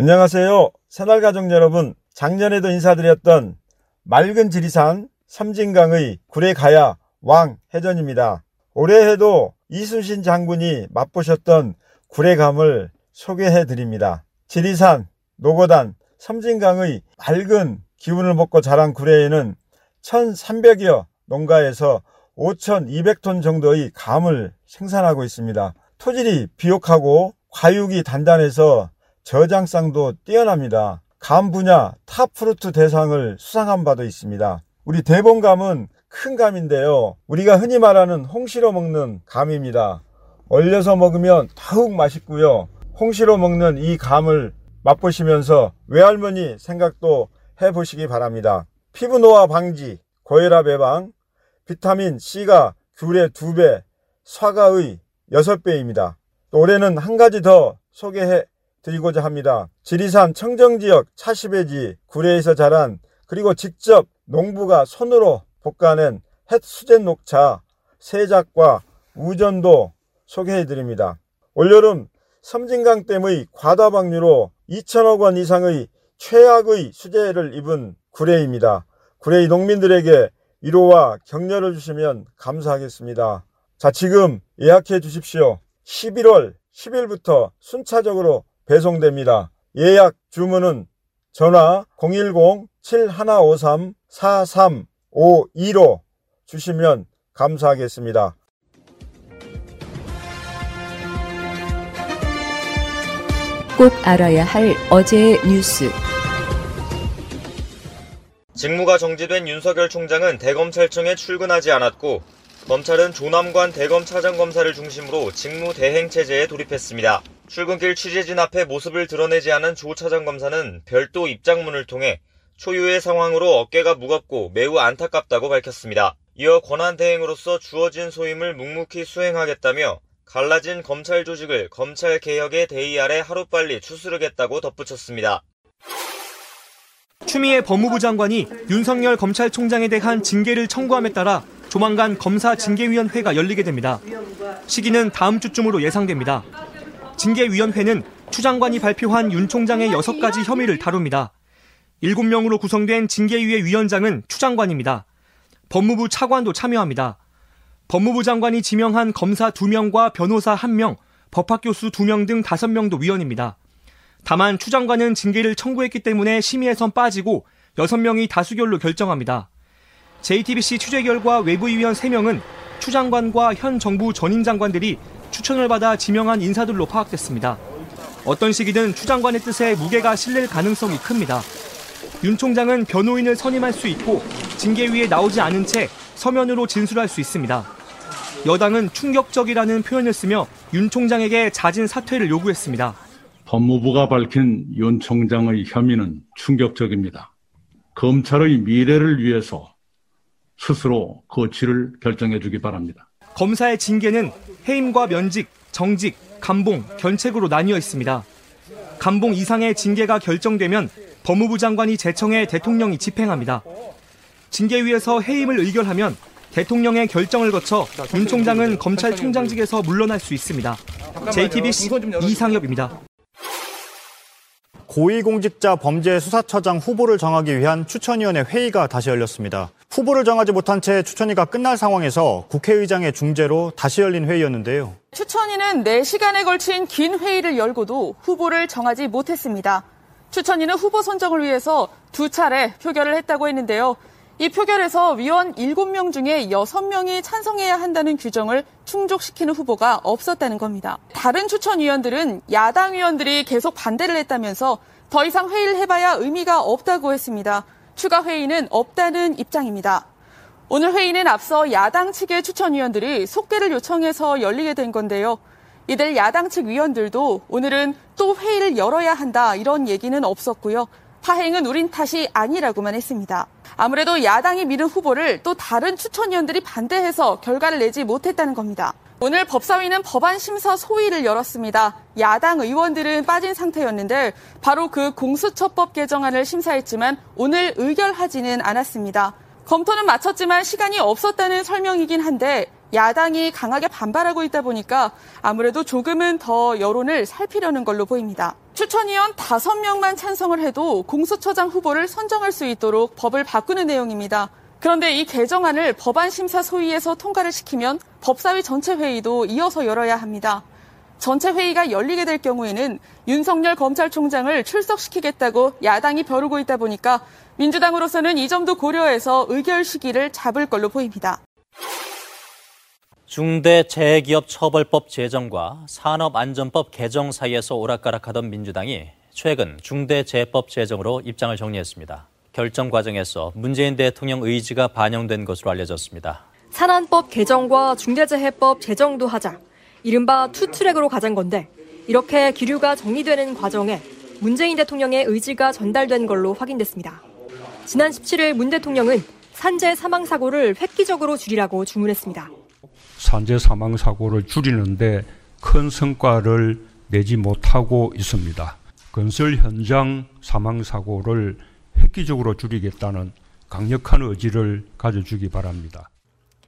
안녕하세요. 새날가족 여러분. 작년에도 인사드렸던 맑은 지리산 섬진강의 구례 가야 왕 해전입니다. 올해에도 이순신 장군이 맛보셨던 구례감을 소개해 드립니다. 지리산, 노고단, 섬진강의 맑은 기운을 먹고 자란 구례에는 1300여 농가에서 5200톤 정도의 감을 생산하고 있습니다. 토질이 비옥하고 과육이 단단해서 저장성도 뛰어납니다. 감 분야 Top Fruit 대상을 수상한 바도 있습니다. 우리 대봉감은 큰 감인데요. 우리가 흔히 말하는 홍시로 먹는 감입니다. 얼려서 먹으면 더욱 맛있고요. 홍시로 먹는 이 감을 맛보시면서 외할머니 생각도 해보시기 바랍니다. 피부 노화 방지, 고혈압 예방, 비타민 C가 귤의 2배, 사과의 6배입니다. 올해는 한 가지 더 소개해 드리고자 합니다. 지리산 청정지역 차시배지 구례에서 자란 그리고 직접 농부가 손으로 볶아낸 햇 수젠 녹차 세작과 우전도 소개해 드립니다. 올여름 섬진강댐의 과다방류로 2천억 원 이상의 최악의 수재를 입은 구례입니다. 구례의 농민들에게 위로와 격려를 주시면 감사하겠습니다. 자, 지금 예약해 주십시오. 11월 10일부터 순차적으로 배송됩니다. 예약 주문은 전화 010-7153-4352로 주시면 감사하겠습니다. 꼭 알아야 할 어제의 뉴스. 직무가 정지된 윤석열 총장은 대검찰청에 출근하지 않았고 검찰은 조남관 대검 차장 검사를 중심으로 직무 대행 체제에 돌입했습니다. 출근길 취재진 앞에 모습을 드러내지 않은 조 차장 검사는 별도 입장문을 통해 초유의 상황으로 어깨가 무겁고 매우 안타깝다고 밝혔습니다. 이어 권한대행으로서 주어진 소임을 묵묵히 수행하겠다며 갈라진 검찰 조직을 검찰 개혁의 대의 아래 하루빨리 추스르겠다고 덧붙였습니다. 추미애 법무부 장관이 윤석열 검찰총장에 대한 징계를 청구함에 따라 조만간 검사 징계위원회가 열리게 됩니다. 시기는 다음 주쯤으로 예상됩니다. 징계위원회는 추 장관이 발표한 윤 총장의 6가지 혐의를 다룹니다. 7명으로 구성된 징계위의 위원장은 추 장관입니다. 법무부 차관도 참여합니다. 법무부 장관이 지명한 검사 2명과 변호사 1명, 법학교수 2명 등 5명도 위원입니다. 다만 추 장관은 징계를 청구했기 때문에 심의에선 빠지고 6명이 다수결로 결정합니다. JTBC 취재 결과 외부위원 3명은 추 장관과 현 정부 전임 장관들이 추천을 받아 지명한 인사들로 파악됐습니다. 어떤 시기든 추 장관의 뜻에 무게가 실릴 가능성이 큽니다. 윤 총장은 변호인을 선임할 수 있고 징계위에 나오지 않은 채 서면으로 진술할 수 있습니다. 여당은 충격적이라는 표현을 쓰며 윤 총장에게 자진 사퇴를 요구했습니다. 법무부가 밝힌 윤 총장의 혐의는 충격적입니다. 검찰의 미래를 위해서 스스로 거취를 결정해 주기 바랍니다. 검사의 징계는 해임과 면직, 정직, 감봉, 견책으로 나뉘어 있습니다. 감봉 이상의 징계가 결정되면 법무부 장관이 제청해 대통령이 집행합니다. 징계위에서 해임을 의결하면 대통령의 결정을 거쳐 윤 총장은 검찰총장직에서 물러날 수 있습니다. JTBC 이상엽입니다. 고위공직자 범죄수사처장 후보를 정하기 위한 추천위원회 회의가 다시 열렸습니다. 후보를 정하지 못한 채 추천위가 끝날 상황에서 국회의장의 중재로 다시 열린 회의였는데요. 추천위는 4시간에 걸친 긴 회의를 열고도 후보를 정하지 못했습니다. 추천위는 후보 선정을 위해서 두 차례 표결을 했다고 했는데요. 이 표결에서 위원 7명 중에 6명이 찬성해야 한다는 규정을 충족시키는 후보가 없었다는 겁니다. 다른 추천위원들은 야당 위원들이 계속 반대를 했다면서 더 이상 회의를 해봐야 의미가 없다고 했습니다. 추가 회의는 없다는 입장입니다. 오늘 회의는 앞서 야당 측의 추천위원들이 속개를 요청해서 열리게 된 건데요. 이들 야당 측 위원들도 오늘은 또 회의를 열어야 한다 이런 얘기는 없었고요. 파행은 우린 탓이 아니라고만 했습니다. 아무래도 야당이 미는 후보를 또 다른 추천위원들이 반대해서 결과를 내지 못했다는 겁니다. 오늘 법사위는 법안 심사 소위를 열었습니다. 야당 의원들은 빠진 상태였는데 바로 그 공수처법 개정안을 심사했지만 오늘 의결하지는 않았습니다. 검토는 마쳤지만 시간이 없었다는 설명이긴 한데 야당이 강하게 반발하고 있다 보니까 아무래도 조금은 더 여론을 살피려는 걸로 보입니다. 추천위원 5명만 찬성을 해도 공수처장 후보를 선정할 수 있도록 법을 바꾸는 내용입니다. 그런데 이 개정안을 법안 심사 소위에서 통과를 시키면 법사위 전체 회의도 이어서 열어야 합니다. 전체 회의가 열리게 될 경우에는 윤석열 검찰총장을 출석시키겠다고 야당이 벼르고 있다 보니까 민주당으로서는 이 점도 고려해서 의결 시기를 잡을 걸로 보입니다. 중대재해기업처벌법 제정과 산업안전법 개정 사이에서 오락가락하던 민주당이 최근 중대재해법 제정으로 입장을 정리했습니다. 결정 과정에서 문재인 대통령 의지가 반영된 것으로 알려졌습니다. 산안법 개정과 중대재해법 제정도 하자 이른바 투트랙으로 가잔 건데 이렇게 기류가 정리되는 과정에 문재인 대통령의 의지가 전달된 걸로 확인됐습니다. 지난 17일 문 대통령은 산재 사망 사고를 획기적으로 줄이라고 주문했습니다. 산재 사망 사고를 줄이는데 큰 성과를 내지 못하고 있습니다. 건설 현장 사망 사고를 획기적으로 줄이겠다는 강력한 의지를 가져주기 바랍니다.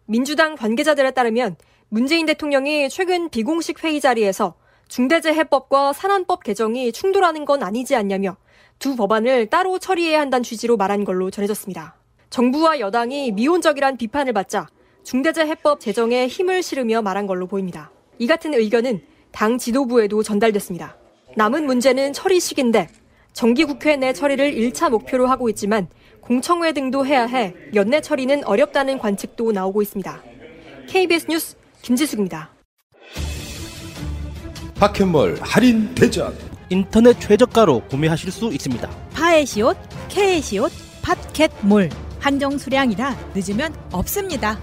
민주당 관계자들에 따르면 문재인 대통령이 최근 비공식 회의 자리에서 중대재해법과 산안법 개정이 충돌하는 건 아니지 않냐며 두 법안을 따로 처리해야 한다는 취지로 말한 걸로 전해졌습니다. 정부와 여당이 미온적이란 비판을 받자 중대재해법 제정에 힘을 실으며 말한 걸로 보입니다. 이 같은 의견은 당 지도부에도 전달됐습니다. 남은 문제는 처리 시기인데 정기국회 내 처리를 1차 목표로 하고 있지만 공청회 등도 해야 해 연내 처리는 어렵다는 관측도 나오고 있습니다. KBS 뉴스 김지숙입니다. 박현몰 할인 대전 인터넷 최저가로 구매하실 수 있습니다. 파에시옷, 케에시옷, 팟캣몰 한정 수량이라 늦으면 없습니다.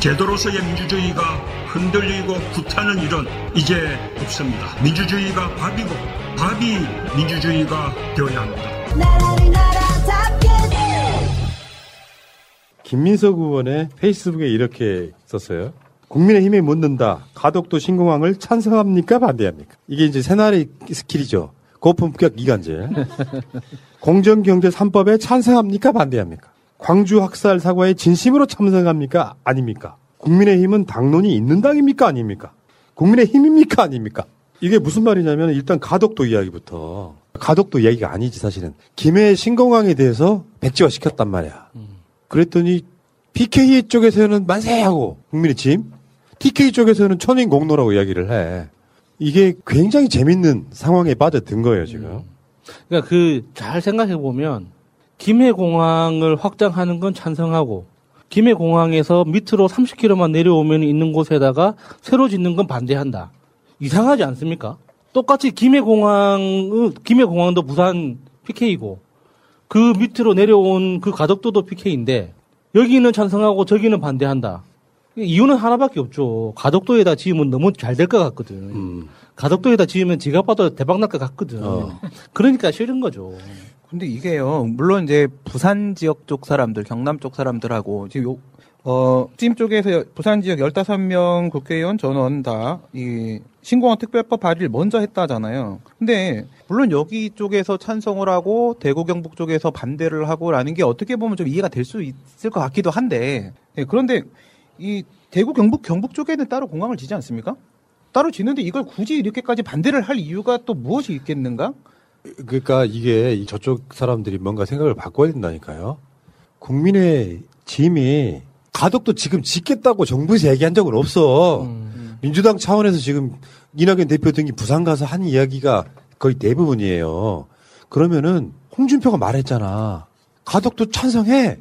제도로서의 민주주의가 흔들리고 구타는 일은 이제 없습니다. 민주주의가 밥이고 밥이 민주주의가 되어야 합니다. 김민석 의원의 페이스북에 이렇게 썼어요. 국민의힘에 묻는다. 가덕도 신공항을 찬성합니까? 반대합니까? 이게 이제 새날의 skill이죠. 고품격 이간질. 공정경제 3법에 찬성합니까? 반대합니까? 광주 학살 사과에 진심으로 참석합니까? 아닙니까? 국민의힘은 당론이 있는 당입니까? 아닙니까? 국민의힘입니까? 아닙니까? 이게 무슨 말이냐면 일단 가덕도 이야기부터 가덕도 이야기가 아니지 사실은 김해 신공항에 대해서 백지화 시켰단 말이야. 그랬더니 PK 쪽에서는 만세하고 국민의힘, TK 쪽에서는 천인 공노라고 이야기를 해. 이게 굉장히 재밌는 상황에 빠져든 거예요 지금. 그러니까 그 잘 생각해 보면 김해 공항을 확장하는 건 찬성하고 김해 공항에서 밑으로 30km만 내려오면 있는 곳에다가 새로 짓는 건 반대한다. 이상하지 않습니까? 똑같이 김해 공항 김해 공항도 부산 PK이고 그 밑으로 내려온 그 가덕도도 PK인데 여기는 찬성하고 저기는 반대한다. 이유는 하나밖에 없죠. 가덕도에다 지으면 너무 잘 될 것 같거든. 음. 가덕도에다 지으면 지가 봐도 대박 날 것 같거든. 어. 그러니까 싫은 거죠. 근데 이게요, 물론 이제 부산 지역 쪽 사람들, 경남 쪽 사람들하고 지금 요, 어, 찜 쪽에서 부산 지역 15명 국회의원 전원 다 이 신공항 특별법 발의를 먼저 했다잖아요. 근데 물론 여기 쪽에서 찬성을 하고 대구 경북 쪽에서 반대를 하고라는 게 어떻게 보면 좀 이해가 될 수 있을 것 같기도 한데 예, 그런데 이 대구 경북 경북 쪽에는 따로 공항을 지지 않습니까? 따로 지는데 이걸 굳이 이렇게까지 반대를 할 이유가 또 무엇이 있겠는가? 그러니까 이게 저쪽 사람들이 뭔가 생각을 바꿔야 된다니까요. 국민의 짐이 가덕도 지금 짓겠다고 정부에서 얘기한 적은 없어. 민주당 차원에서 지금 이낙연 대표 등이 부산 가서 한 이야기가 거의 대부분이에요. 그러면은 홍준표가 말했잖아. 가덕도 찬성해.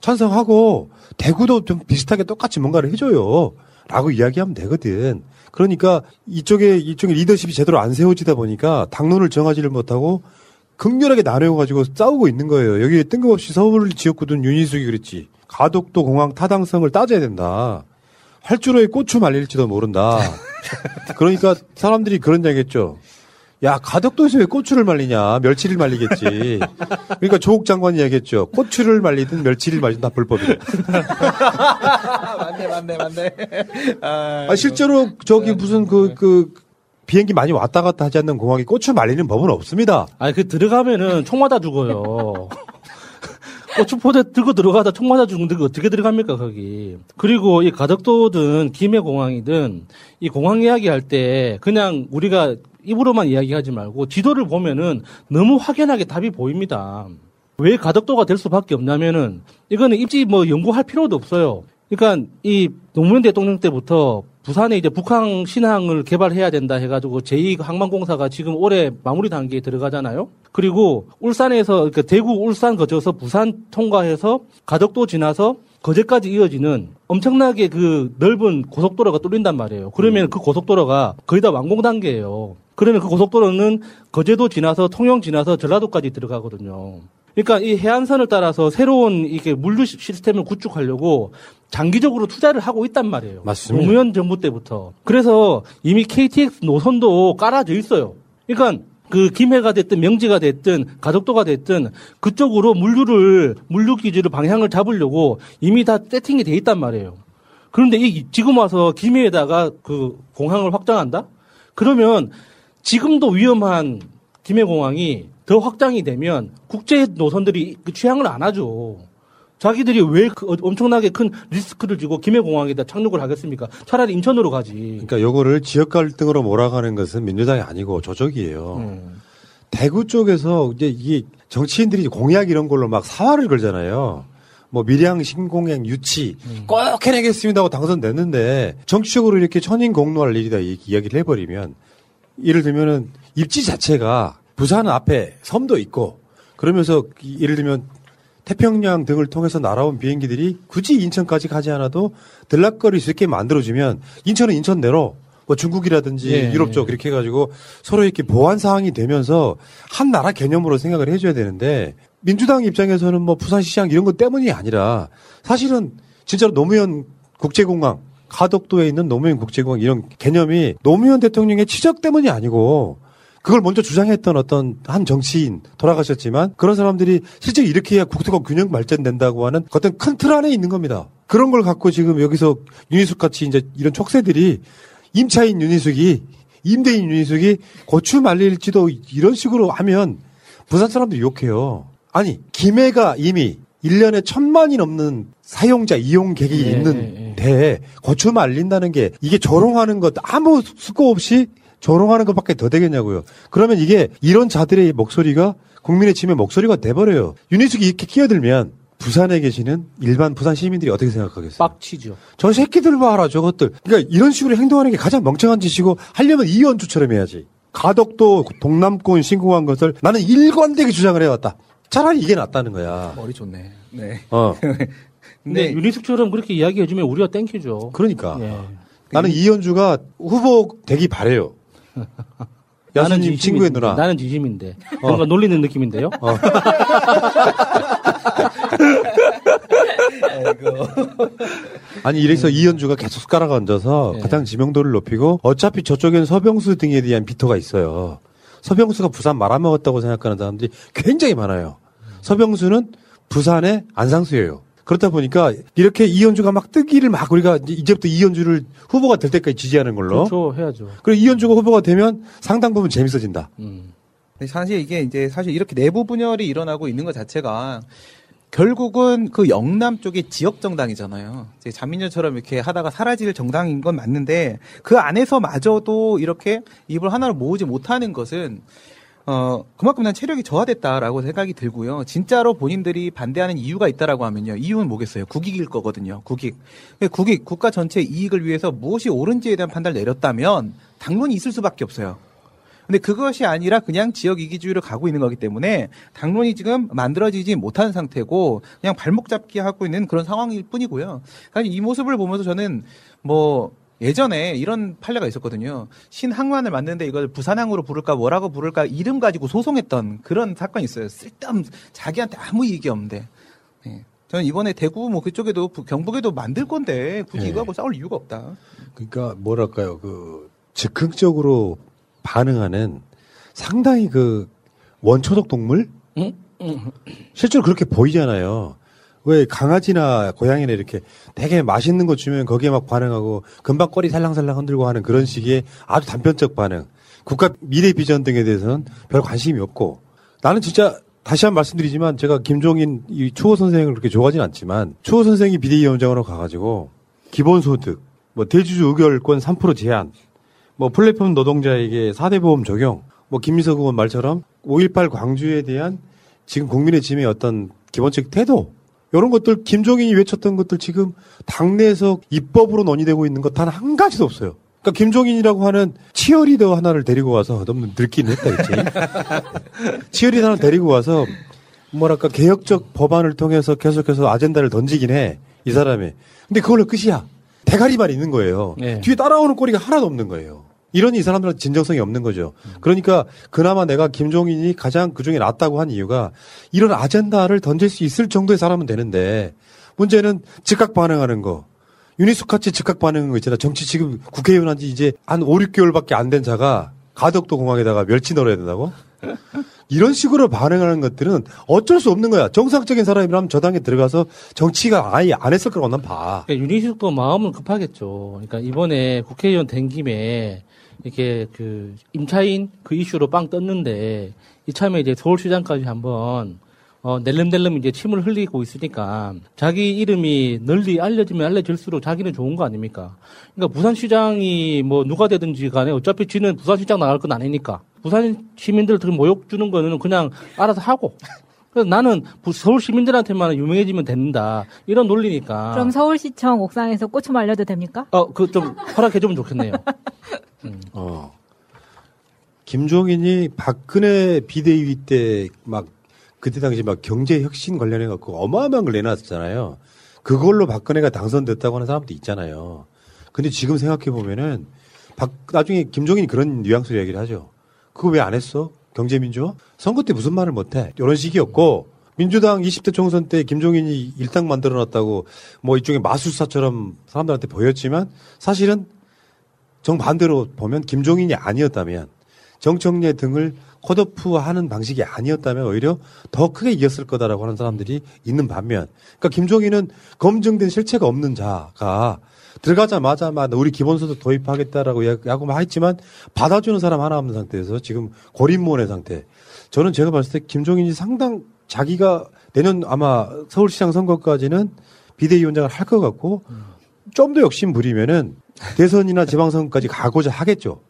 찬성하고 대구도 좀 비슷하게 똑같이 뭔가를 해줘요. 라고 이야기하면 되거든. 그러니까 이쪽에 이쪽에 리더십이 제대로 안 세워지다 보니까 당론을 정하지를 못하고 극렬하게 나뉘어가지고 싸우고 있는 거예요. 여기 뜬금없이 서울을 지었거든 윤희숙이 그랬지. 가덕도 공항 타당성을 따져야 된다. 활주로에 고추 말릴지도 모른다. 그러니까 사람들이 그런 얘기했죠. 야 가덕도에서 왜 고추를 말리냐 멸치를 말리겠지. 그러니까 조국 장관이 얘기했죠. 고추를 말리든 멸치를 말리든 다 불법이다. 맞네, 맞네, 맞네. 아, 아, 실제로 저기 무슨 그, 그, 비행기 많이 왔다 갔다 하지 않는 공항에 고추 말리는 법은 없습니다. 아니 그 들어가면은 총 맞아 죽어요. 고추 포대 들고 들어가다 총 맞아 죽는데 그 어떻게 들어갑니까 거기. 그리고 이 가덕도든 김해공항이든 이 공항 이야기 할 때 그냥 우리가 입으로만 이야기하지 말고 지도를 보면은 너무 확연하게 답이 보입니다. 왜 가덕도가 될 수밖에 없냐면은 이거는 입지 뭐 연구할 필요도 없어요. 그러니까 이 노무현 대통령 때부터 부산에 이제 북한 신항을 개발해야 된다 해가지고 제2항만공사가 지금 올해 마무리 단계에 들어가잖아요. 그리고 울산에서 그러니까 대구 울산 거쳐서 부산 통과해서 가덕도 지나서 거제까지 이어지는 엄청나게 그 넓은 고속도로가 뚫린단 말이에요. 그러면 그 고속도로가 거의 다 완공 단계예요. 그러면 그 고속도로는 거제도 지나서 통영 지나서 전라도까지 들어가거든요. 그러니까 이 해안선을 따라서 새로운 이게 물류 시스템을 구축하려고 장기적으로 투자를 하고 있단 말이에요. 맞습니다. 노무현 정부 때부터. 그래서 이미 KTX 노선도 깔아져 있어요. 그러니까 그 김해가 됐든 명지가 됐든 가덕도가 됐든 그쪽으로 물류를 물류 기지를 방향을 잡으려고 이미 다 세팅이 돼 있단 말이에요. 그런데 이 지금 와서 김해에다가 그 공항을 확장한다? 그러면 지금도 위험한 김해공항이 더 확장이 되면 국제 노선들이 그 취향을 안 하죠. 자기들이 왜 그 엄청나게 큰 리스크를 지고 김해공항에다 착륙을 하겠습니까? 차라리 인천으로 가지. 그러니까 요거를 지역 갈등으로 몰아가는 것은 민주당이 아니고 조적이에요. 음. 대구 쪽에서 이제 이게 정치인들이 공약 이런 걸로 막 사활을 걸잖아요. 뭐 밀양 신공약 유치 꼭 해내겠습니다 하고 당선됐는데 정치적으로 이렇게 천인 공노할 일이다 이 이야기를 해버리면 예를 들면은 입지 자체가 부산 앞에 섬도 있고 그러면서 이- 예를 들면 태평양 등을 통해서 날아온 비행기들이 굳이 인천까지 가지 않아도 들락거릴 수 있게 만들어주면 인천은 인천대로 뭐 중국이라든지 예, 유럽 쪽 이렇게 해가지고 서로 이렇게 보완 사항이 되면서 한 나라 개념으로 생각을 해줘야 되는데 민주당 입장에서는 뭐 부산시장 이런 것 때문이 아니라 사실은 진짜로 노무현 국제공항 가덕도에 있는 노무현 국제공항 이런 개념이 노무현 대통령의 치적 때문이 아니고 그걸 먼저 주장했던 어떤 한 정치인 돌아가셨지만 그런 사람들이 실제 이렇게 해야 국토가 균형 발전된다고 하는 어떤 큰 틀 안에 있는 겁니다. 그런 걸 갖고 지금 여기서 윤희숙 같이 이제 이런 촉새들이 임차인 윤희숙이 임대인 윤희숙이 고추 말릴지도 이런 식으로 하면 부산 사람들이 욕해요. 아니 김해가 이미 1년에 천만이 넘는 사용자 이용 객이 예, 있는데 고추 말린다는 게 이게 조롱하는 것 아무 수고 없이 조롱하는 것밖에 더 되겠냐고요. 그러면 이게 이런 자들의 목소리가 국민의 짐의 목소리가 돼버려요. 윤희숙이 이렇게 끼어들면 부산에 계시는 일반 부산 시민들이 어떻게 생각하겠어요? 빡치죠. 저 새끼들 봐라 저것들. 그러니까 이런 식으로 행동하는 게 가장 멍청한 짓이고 하려면 이언주처럼 해야지. 가덕도 동남권 신공항 것을 나는 일관되게 주장을 해왔다. 차라리 이게 낫다는 거야. 머리 좋네. 네. 어. 근데 윤희숙처럼 그렇게 이야기해주면 우리가 thank you죠. 그러니까. 예. 나는 이언주가 후보 되기 바래요. 나는 야수님 친구의 누나. 나는 진심인데. 어. 뭔가 놀리는 느낌인데요? 어. 아니 이래서 이현주가 계속 숟가락 얹어서 가장 지명도를 높이고 어차피 저쪽엔 서병수 등에 대한 비토가 있어요. 서병수가 부산 말아먹었다고 생각하는 사람들이 굉장히 많아요. 서병수는 부산의 안상수예요. 그렇다 보니까 이렇게 이현주가 막 뜨기를 막 우리가 이제 이제부터 이현주를 후보가 될 때까지 지지하는 걸로. 그렇죠. 해야죠. 그리고 이현주가 후보가 되면 상당 부분 재밌어진다. 근데 사실 이게 이제 사실 이렇게 내부 분열이 일어나고 있는 것 자체가 결국은 그 영남 쪽의 지역 정당이잖아요. 이제 자민련처럼 이렇게 하다가 사라질 정당인 건 맞는데 그 안에서마저도 이렇게 입을 하나로 모으지 못하는 것은 어 그만큼 난 체력이 저하됐다라고 생각이 들고요. 진짜로 본인들이 반대하는 이유가 있다라고 하면요. 이유는 뭐겠어요? 국익일 거거든요. 국익. 국익 국가 전체 이익을 위해서 무엇이 옳은지에 대한 판단을 내렸다면 당론이 있을 수밖에 없어요. 근데 그것이 아니라 그냥 지역 이기주의를 가고 있는 거기 때문에 당론이 지금 만들어지지 못한 상태고 그냥 발목 잡기 하고 있는 그런 상황일 뿐이고요. 사실 이 모습을 보면서 저는 뭐 예전에 이런 판례가 있었거든요. 신항만을 만드는데 이걸 부산항으로 부를까 뭐라고 부를까 이름 가지고 소송했던 그런 사건이 있어요. 쓸데없 자기한테 아무 이익이 없는데. 네. 저는 이번에 대구 뭐 그쪽에도 부- 경북에도 만들 건데 굳이 네. 이거하고 싸울 이유가 없다. 그러니까 뭐랄까요 그 즉흥적으로 반응하는 상당히 그 원초적 동물 실제로 그렇게 보이잖아요. 왜 강아지나 고양이나 이렇게 되게 맛있는 거 주면 거기에 막 반응하고 금방 꼬리 살랑살랑 흔들고 하는 그런 식의 아주 단편적 반응. 국가 미래 비전 등에 대해서는 별 관심이 없고 나는 진짜 다시 한 번 말씀드리지만 제가 김종인 이 추호 선생을 그렇게 좋아하진 않지만 추호 선생이 비대위원장으로 가가지고 기본소득, 뭐 대주주 의결권 3% 제한, 뭐 플랫폼 노동자에게 4대 보험 적용, 뭐 김미석 의원 말처럼 5.18 광주에 대한 지금 국민의 짐의 어떤 기본적 태도 이런 것들 김종인이 외쳤던 것들 지금 당내에서 입법으로 논의되고 있는 것 단 한 가지도 없어요. 그러니까 김종인이라고 하는 치어리더 하나를 데리고 와서 너무 늙긴 했다 그치? 치어리더 하나 데리고 와서 뭐랄까 개혁적 법안을 통해서 계속해서 아젠다를 던지긴 해 이 사람이. 근데 그걸로 끝이야. 대가리만 있는 거예요. 네. 뒤에 따라오는 꼬리가 하나도 없는 거예요. 이러니 이 사람들은 진정성이 없는 거죠. 그러니까 그나마 내가 김종인이 가장 그 중에 낫다고 한 이유가 이런 아젠다를 던질 수 있을 정도의 사람은 되는데 문제는 즉각 반응하는 거. 유니스 같이 즉각 반응하는 거 있잖아. 정치 지금 국회의원 한 지 이제 한 5, 6개월밖에 안 된 자가 가덕도 공항에다가 멸치 넣어야 된다고? 이런 식으로 반응하는 것들은 어쩔 수 없는 거야. 정상적인 사람이라면 저 당에 들어가서 정치가 아예 안 했을 거라고 난 봐. 그러니까 유니식도 마음은 급하겠죠. 그러니까 이번에 국회의원 된 김에 이렇게 그 임차인 그 이슈로 빵 떴는데 이참에 이제 서울시장까지 한번 어, 낼름낼름 이제 침을 흘리고 있으니까 자기 이름이 널리 알려지면 알려질수록 자기는 좋은 거 아닙니까? 그러니까 부산시장이 뭐 누가 되든지 간에 어차피 지는 부산시장 나갈 건 아니니까 부산 시민들 들 모욕 주는 거는 그냥 알아서 하고 그래서 나는 부- 서울 시민들한테만 유명해지면 된다 이런 논리니까 그럼 서울시청 옥상에서 꽃 좀 알려도 됩니까? 어, 그 좀 허락해주면 좋겠네요. 어. 김종인이 박근혜 비대위 때막 그때 당시 막 경제 혁신 관련해 갖고 어마어마한 걸 내놨었잖아요. 그걸로 박근혜가 당선됐다고 하는 사람도 있잖아요. 근데 지금 생각해 보면은 박 나중에 김종인이 그런 뉘앙스로 얘기를 하죠. 그거 왜 안 했어? 경제민주화? 선거 때 무슨 말을 못 해? 이런 식이었고 민주당 20대 총선 때 김종인이 일당 만들어 놨다고 뭐 일종의 마술사처럼 사람들한테 보였지만 사실은 정반대로 보면 김종인이 아니었다면 정청래 등을 컷오프하는 방식이 아니었다면 오히려 더 크게 이겼을 거다라고 하는 사람들이 있는 반면 그러니까 김종인은 검증된 실체가 없는 자가 들어가자마자 막 우리 기본소득 도입하겠다라고 야- 야구만 했지만 받아주는 사람 하나 없는 상태에서 지금 고립무원의 상태. 저는 제가 봤을 때 김종인이 상당 자기가 내년 아마 서울시장 선거까지는 비대위원장을 할 것 같고 좀 더 욕심 부리면은 대선이나 지방선거까지 가고자 하겠죠.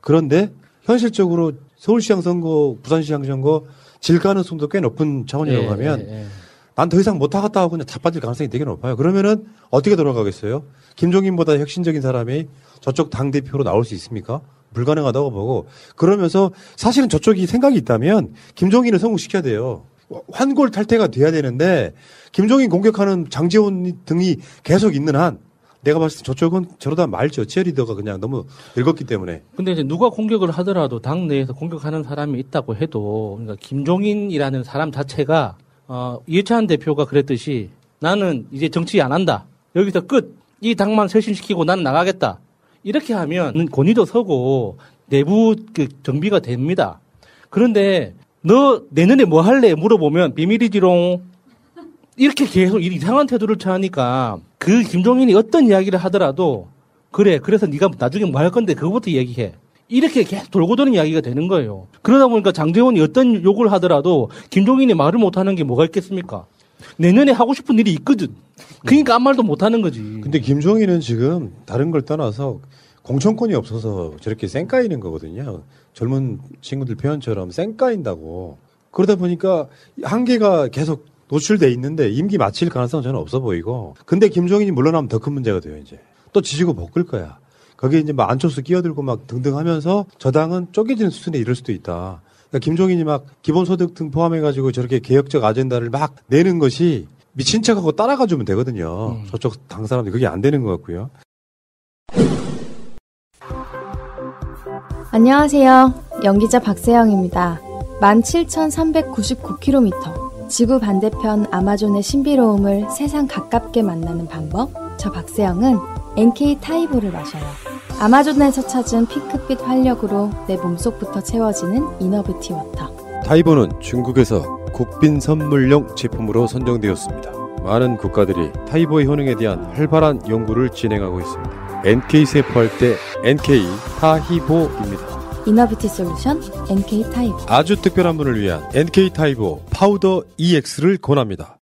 그런데 현실적으로 서울시장 선거, 부산시장 선거 질 가능성도 꽤 높은 차원이라고 예, 하면 예, 예. 난더 이상 못 하겠다 하고 그냥 자빠질 가능성이 되게 높아요. 그러면은 어떻게 돌아가겠어요? 김종인보다 혁신적인 사람이 저쪽 당 대표로 나올 수 있습니까? 불가능하다고 보고 그러면서 사실은 저쪽이 생각이 있다면 김종인을 성공시켜야 돼요. 환골 탈퇴가 돼야 되는데 김종인 공격하는 장재원 등이 계속 있는 한 내가 봤을 때 저쪽은 저러다 말죠. 치어리더가 그냥 너무 늙었기 때문에. 근데 이제 누가 공격을 하더라도 당 내에서 공격하는 사람이 있다고 해도 그러니까 김종인이라는 사람 자체가 어, 이해찬 대표가 그랬듯이 나는 이제 정치 안 한다. 여기서 끝. 이 당만 쇄신시키고 나는 나가겠다. 이렇게 하면 권위도 서고 내부 그 정비가 됩니다. 그런데 너 내년에 뭐 할래? 물어보면 비밀이지롱. 이렇게 계속 이상한 태도를 취하니까 그 김종인이 어떤 이야기를 하더라도 그래 그래서 네가 나중에 뭐 할 건데 그거부터 얘기해. 이렇게 계속 돌고 도는 이야기가 되는 거예요. 그러다 보니까 장재원이 어떤 욕을 하더라도 김종인이 말을 못하는 게 뭐가 있겠습니까? 내년에 하고 싶은 일이 있거든. 그러니까 아무 말도 못하는 거지. 근데 김종인은 지금 다른 걸 떠나서 공천권이 없어서 저렇게 쌩까이는 거거든요. 젊은 친구들 표현처럼 쌩까인다고. 그러다 보니까 한계가 계속 노출돼 있는데 임기 마칠 가능성은 저는 없어 보이고. 근데 김종인이 물러나면 더 큰 문제가 돼요, 이제. 또 지지고 볶을 거야. 거기에 이제 막 안철수 끼어들고 막 등등 하면서 저당은 쪼개지는 수준에 이를 수도 있다. 그러니까 김종인이 막 기본소득 등 포함해가지고 저렇게 개혁적 아젠다를 막 내는 것이 미친 척하고 따라가 주면 되거든요. 저쪽 당 사람들 그게 안 되는 것 같고요. 안녕하세요. 연기자 박세영입니다. 17,399km. 지구 반대편 아마존의 신비로움을 세상 가깝게 만나는 방법. 저 박세영은 NK 타이보를 마셔요. 아마존에서 찾은 핑크빛 활력으로 내 몸속부터 채워지는 inner beauty water. 타히보는 중국에서 국빈 선물용 제품으로 선정되었습니다. 많은 국가들이 타히보의 효능에 대한 활발한 연구를 진행하고 있습니다. NK 세포할 때 NK 타히보입니다. inner beauty solution NK 타히보. 아주 특별한 분을 위한 NK 타히보 파우더 EX를 권합니다.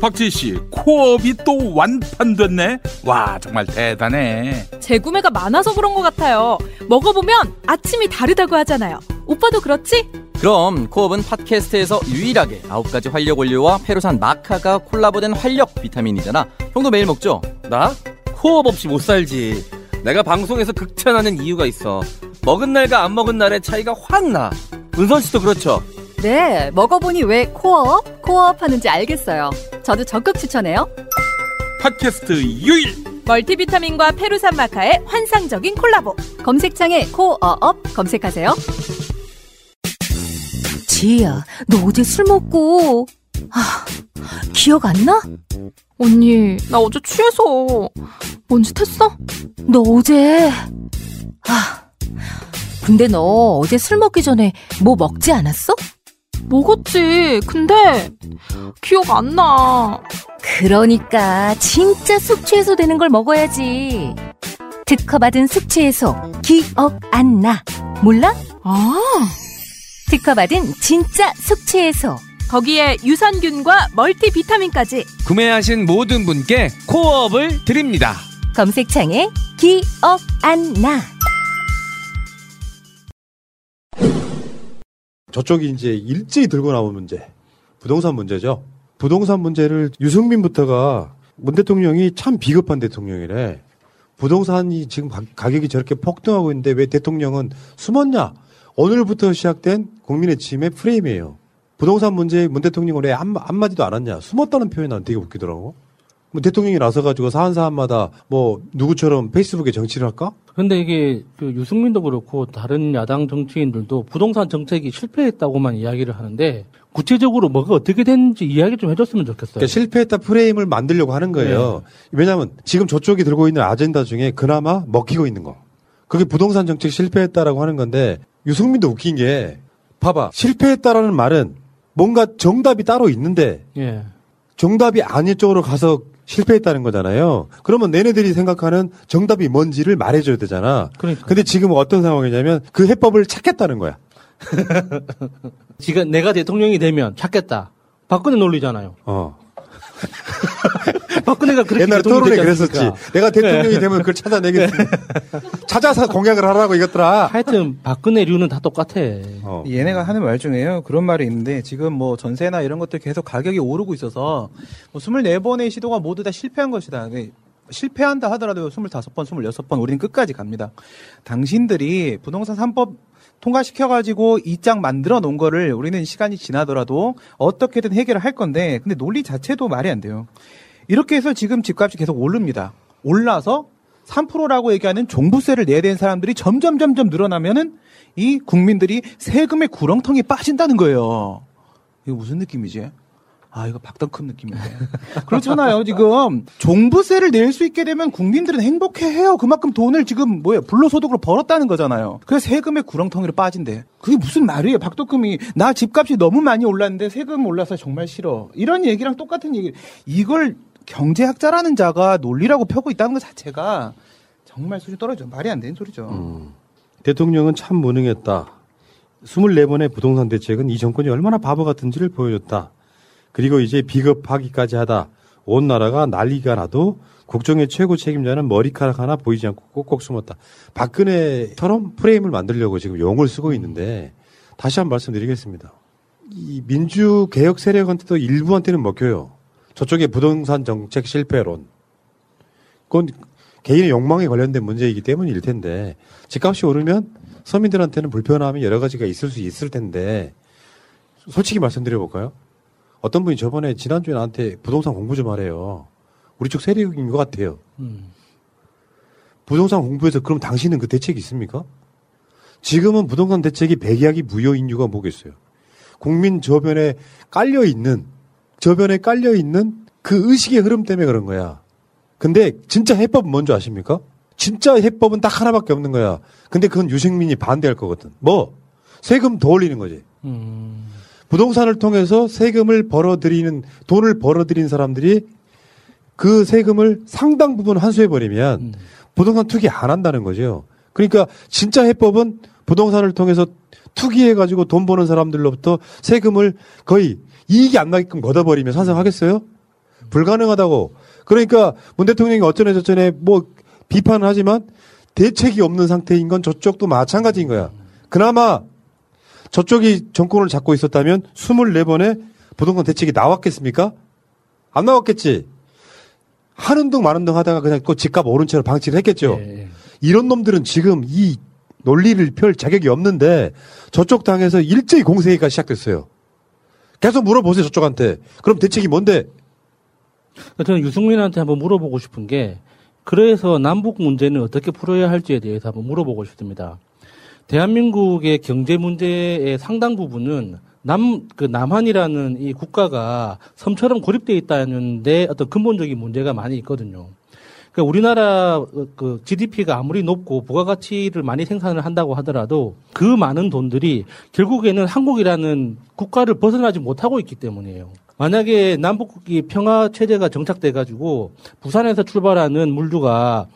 박지희 씨, 코업이 또 완판됐네. 와, 정말 대단해. 재구매가 많아서 그런 것 같아요. 먹어보면 아침이 다르다고 하잖아요. 오빠도 그렇지? 그럼 코업은 팟캐스트에서 유일하게 9가지 활력 원료와 페루산 마카가 콜라보된 활력 비타민이잖아. 형도 매일 먹죠? 나? 코업 없이 못 살지. 내가 방송에서 극찬하는 이유가 있어. 먹은 날과 안 먹은 날의 차이가 확 나. 은선 씨도 그렇죠? 네, 먹어보니 왜 코업, 코업 하는지 알겠어요. 저도 적극 추천해요. 팟캐스트 유일! 멀티비타민과 페루산 마카의 환상적인 콜라보. 검색창에 코어업 검색하세요. 지희야, 너 어제 술 먹고, 아, 기억 안 나? 언니, 나 어제 취해서 뭔짓 했어? 너 어제, 아, 근데 너 어제 술 먹기 전에 뭐 먹지 않았어? 먹었지. 근데 기억 안 나. 그러니까 진짜 숙취해소 되는 걸 먹어야지. 특허받은 숙취해소 기억 안 나. 몰라? 아. 특허받은 진짜 숙취해소. 거기에 유산균과 멀티비타민까지. 구매하신 모든 분께 코어업을 드립니다. 검색창에 기억 안 나. 저쪽이 이제 일제히 들고 나온 문제. 부동산 문제죠. 부동산 문제를 유승민부터가 문 대통령이 참 비겁한 대통령이래. 부동산이 지금 가- 가격이 저렇게 폭등하고 있는데 왜 대통령은 숨었냐? 오늘부터 시작된 국민의 침의 프레임이에요. 부동산 문제에 문 대통령은 왜 한마, 한마디도 안 했냐? 숨었다는 표현이 난 되게 웃기더라고. 뭐 대통령이 나서 가지고 사안 사안마다 뭐 누구처럼 페이스북에 정치를 할까? 근데 이게 그 유승민도 그렇고 다른 야당 정치인들도 부동산 정책이 실패했다고만 이야기를 하는데 구체적으로 뭐가 어떻게 됐는지 이야기 좀 해줬으면 좋겠어요. 그러니까 실패했다 프레임을 만들려고 하는 거예요. 왜냐하면 지금 저쪽이 들고 있는 아젠다 중에 그나마 먹히고 있는 거. 그게 부동산 정책 실패했다라고 하는 건데 유승민도 웃긴 게 봐봐 실패했다라는 말은 뭔가 정답이 따로 있는데 예. 정답이 아닌 쪽으로 가서 실패했다는 거잖아요. 그러면 내네들이 생각하는 정답이 뭔지를 말해줘야 되잖아. 그러니까. 근데 지금 어떤 상황이냐면 그 해법을 찾겠다는 거야. 지금 내가 대통령이 되면 찾겠다. 박근혜 논리잖아요. 어. 박근혜가 그렇게 옛날에 대통령이 토론에 그랬었지. 내가 대통령이 네. 되면 그걸 찾아내겠어. 찾아서 공약을 하라고 이것들아. 하여튼 박근혜류는 다 똑같아. 어. 얘네가 하는 말 중에요. 그런 말이 있는데 지금 뭐 전세나 이런 것들 계속 가격이 오르고 있어서 뭐 24번의 시도가 모두 다 실패한 것이다. 네, 실패한다 하더라도 25번, 26번 우리는 끝까지 갑니다. 당신들이 부동산 3법 통과시켜가지고 이 장 만들어 놓은 거를 우리는 시간이 지나더라도 어떻게든 해결을 할 건데 근데 논리 자체도 말이 안 돼요. 이렇게 해서 지금 집값이 계속 오릅니다. 올라서 3%라고 얘기하는 종부세를 내야 되는 사람들이 점점 점점 늘어나면은 이 국민들이 세금의 구렁텅이 빠진다는 거예요. 이거 무슨 느낌이지? 아, 이거 박덕흠 느낌인데. 그렇잖아요. 지금 종부세를 낼 수 있게 되면 국민들은 행복해해요. 그만큼 돈을 지금 뭐야 불로소득으로 벌었다는 거잖아요. 그래서 세금의 구렁텅이로 빠진대. 그게 무슨 말이에요? 박덕흠이 나 집값이 너무 많이 올랐는데 세금 올라서 정말 싫어. 이런 얘기랑 똑같은 얘기. 이걸 경제학자라는 자가 논리라고 펴고 있다는 것 자체가 정말 수준 떨어져. 말이 안 되는 소리죠. 대통령은 참 무능했다. 24번의 부동산 대책은 이 정권이 얼마나 바보 같은지를 보여줬다. 그리고 이제 비겁하기까지 하다. 온 나라가 난리가 나도 국정의 최고 책임자는 머리카락 하나 보이지 않고 꼭꼭 숨었다. 박근혜처럼 프레임을 만들려고 지금 용을 쓰고 있는데 다시 한 번 말씀드리겠습니다. 이 민주 개혁 세력한테도 일부한테는 먹혀요. 저쪽의 부동산 정책 실패론. 그건 개인의 욕망에 관련된 문제이기 때문일 텐데 집값이 오르면 서민들한테는 불편함이 여러 가지가 있을 수 있을 텐데 솔직히 말씀드려 볼까요? 어떤 분이 저번에 지난주에 나한테 부동산 공부 좀 하래요. 우리 쪽 세력인 것 같아요. 음. 부동산 공부에서 그럼 당신은 그 대책이 있습니까? 지금은 부동산 대책이 백약이 무효인 이유가 뭐겠어요? 국민 저변에 깔려 있는 저변에 깔려 있는 그 의식의 흐름 때문에 그런 거야. 근데 진짜 해법은 뭔지 아십니까? 진짜 해법은 딱 하나밖에 없는 거야. 근데 그건 유승민이 반대할 거거든. 뭐 세금 더 올리는 거지. 음. 부동산을 통해서 세금을 벌어들이는 돈을 벌어들인 사람들이 그 세금을 상당 부분 환수해 버리면 부동산 투기 안 한다는 거죠. 그러니까 진짜 해법은 부동산을 통해서 투기해가지고 돈 버는 사람들로부터 세금을 거의 이익이 안 나게끔 걷어버리면 찬성하겠어요? 불가능하다고. 그러니까 문 대통령이 어쩌네 저쩌네 뭐 비판을 하지만 대책이 없는 상태인 건 저쪽도 마찬가지인 거야. 그나마 저쪽이 정권을 잡고 있었다면 24번의 부동산 대책이 나왔겠습니까? 안 나왔겠지. 하는 둥 마는 둥 하다가 그냥 또 집값 오른 채로 방치를 했겠죠. 이런 놈들은 지금 이 논리를 펼 자격이 없는데 저쪽 당에서 일제히 공세가 시작됐어요. 계속 물어보세요 저쪽한테. 그럼 대책이 뭔데? 저는 유승민한테 한번 물어보고 싶은 게 그래서 남북 문제는 어떻게 풀어야 할지에 대해서 한번 물어보고 싶습니다. 대한민국의 경제 문제의 상당 부분은 남, 그 남한이라는 이 국가가 섬처럼 고립되어 있다는데 어떤 근본적인 문제가 많이 있거든요. 그러니까 우리나라 그 GDP가 아무리 높고 부가가치를 많이 생산을 한다고 하더라도 그 많은 돈들이 결국에는 한국이라는 국가를 벗어나지 못하고 있기 때문이에요. 만약에 남북이 평화 체제가 정착돼 가지고 부산에서 출발하는 물류가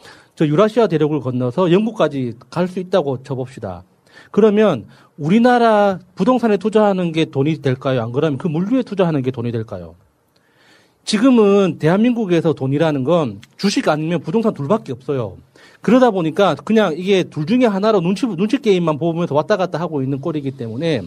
저 유라시아 대륙을 건너서 영국까지 갈 수 있다고 쳐봅시다. 그러면 우리나라 부동산에 투자하는 게 돈이 될까요? 안 그러면 그 물류에 투자하는 게 돈이 될까요? 지금은 대한민국에서 돈이라는 건 주식 아니면 부동산 둘밖에 없어요. 그러다 보니까 그냥 이게 둘 중에 하나로 눈치, 눈치 게임만 보면서 왔다 갔다 하고 있는 꼴이기 때문에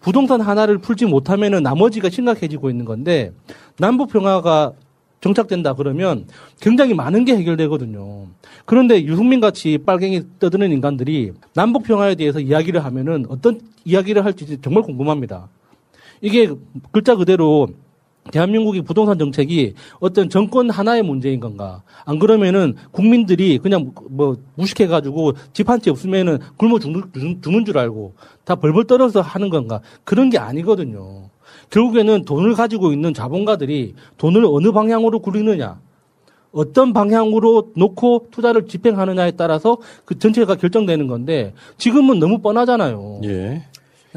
부동산 하나를 풀지 못하면은 나머지가 심각해지고 있는 건데 남북 평화가 정착된다 그러면 굉장히 많은 게 해결되거든요. 그런데 유승민 같이 빨갱이 떠드는 인간들이 남북 평화에 대해서 이야기를 하면은 어떤 이야기를 할지 정말 궁금합니다. 이게 글자 그대로 대한민국의 부동산 정책이 어떤 정권 하나의 문제인 건가? 안 그러면은 국민들이 그냥 뭐 무식해가지고 집 한 채 없으면은 굶어 죽는, 죽는 줄 알고 다 벌벌 떨어서 하는 건가? 그런 게 아니거든요. 결국에는 돈을 가지고 있는 자본가들이 돈을 어느 방향으로 굴리느냐, 어떤 방향으로 놓고 투자를 집행하느냐에 따라서 그 전체가 결정되는 건데 지금은 너무 뻔하잖아요. 예.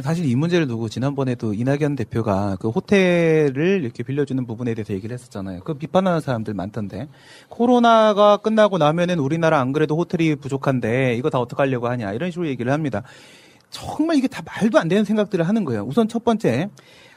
사실 이 문제를 두고 지난번에도 이낙연 대표가 그 호텔을 이렇게 빌려주는 부분에 대해서 얘기를 했었잖아요. 그 비판하는 사람들 많던데. 코로나가 끝나고 나면은 우리나라 안 그래도 호텔이 부족한데 이거 다 어떡하려고 하냐 이런 식으로 얘기를 합니다. 정말 이게 다 말도 안 되는 생각들을 하는 거예요. 우선 첫 번째.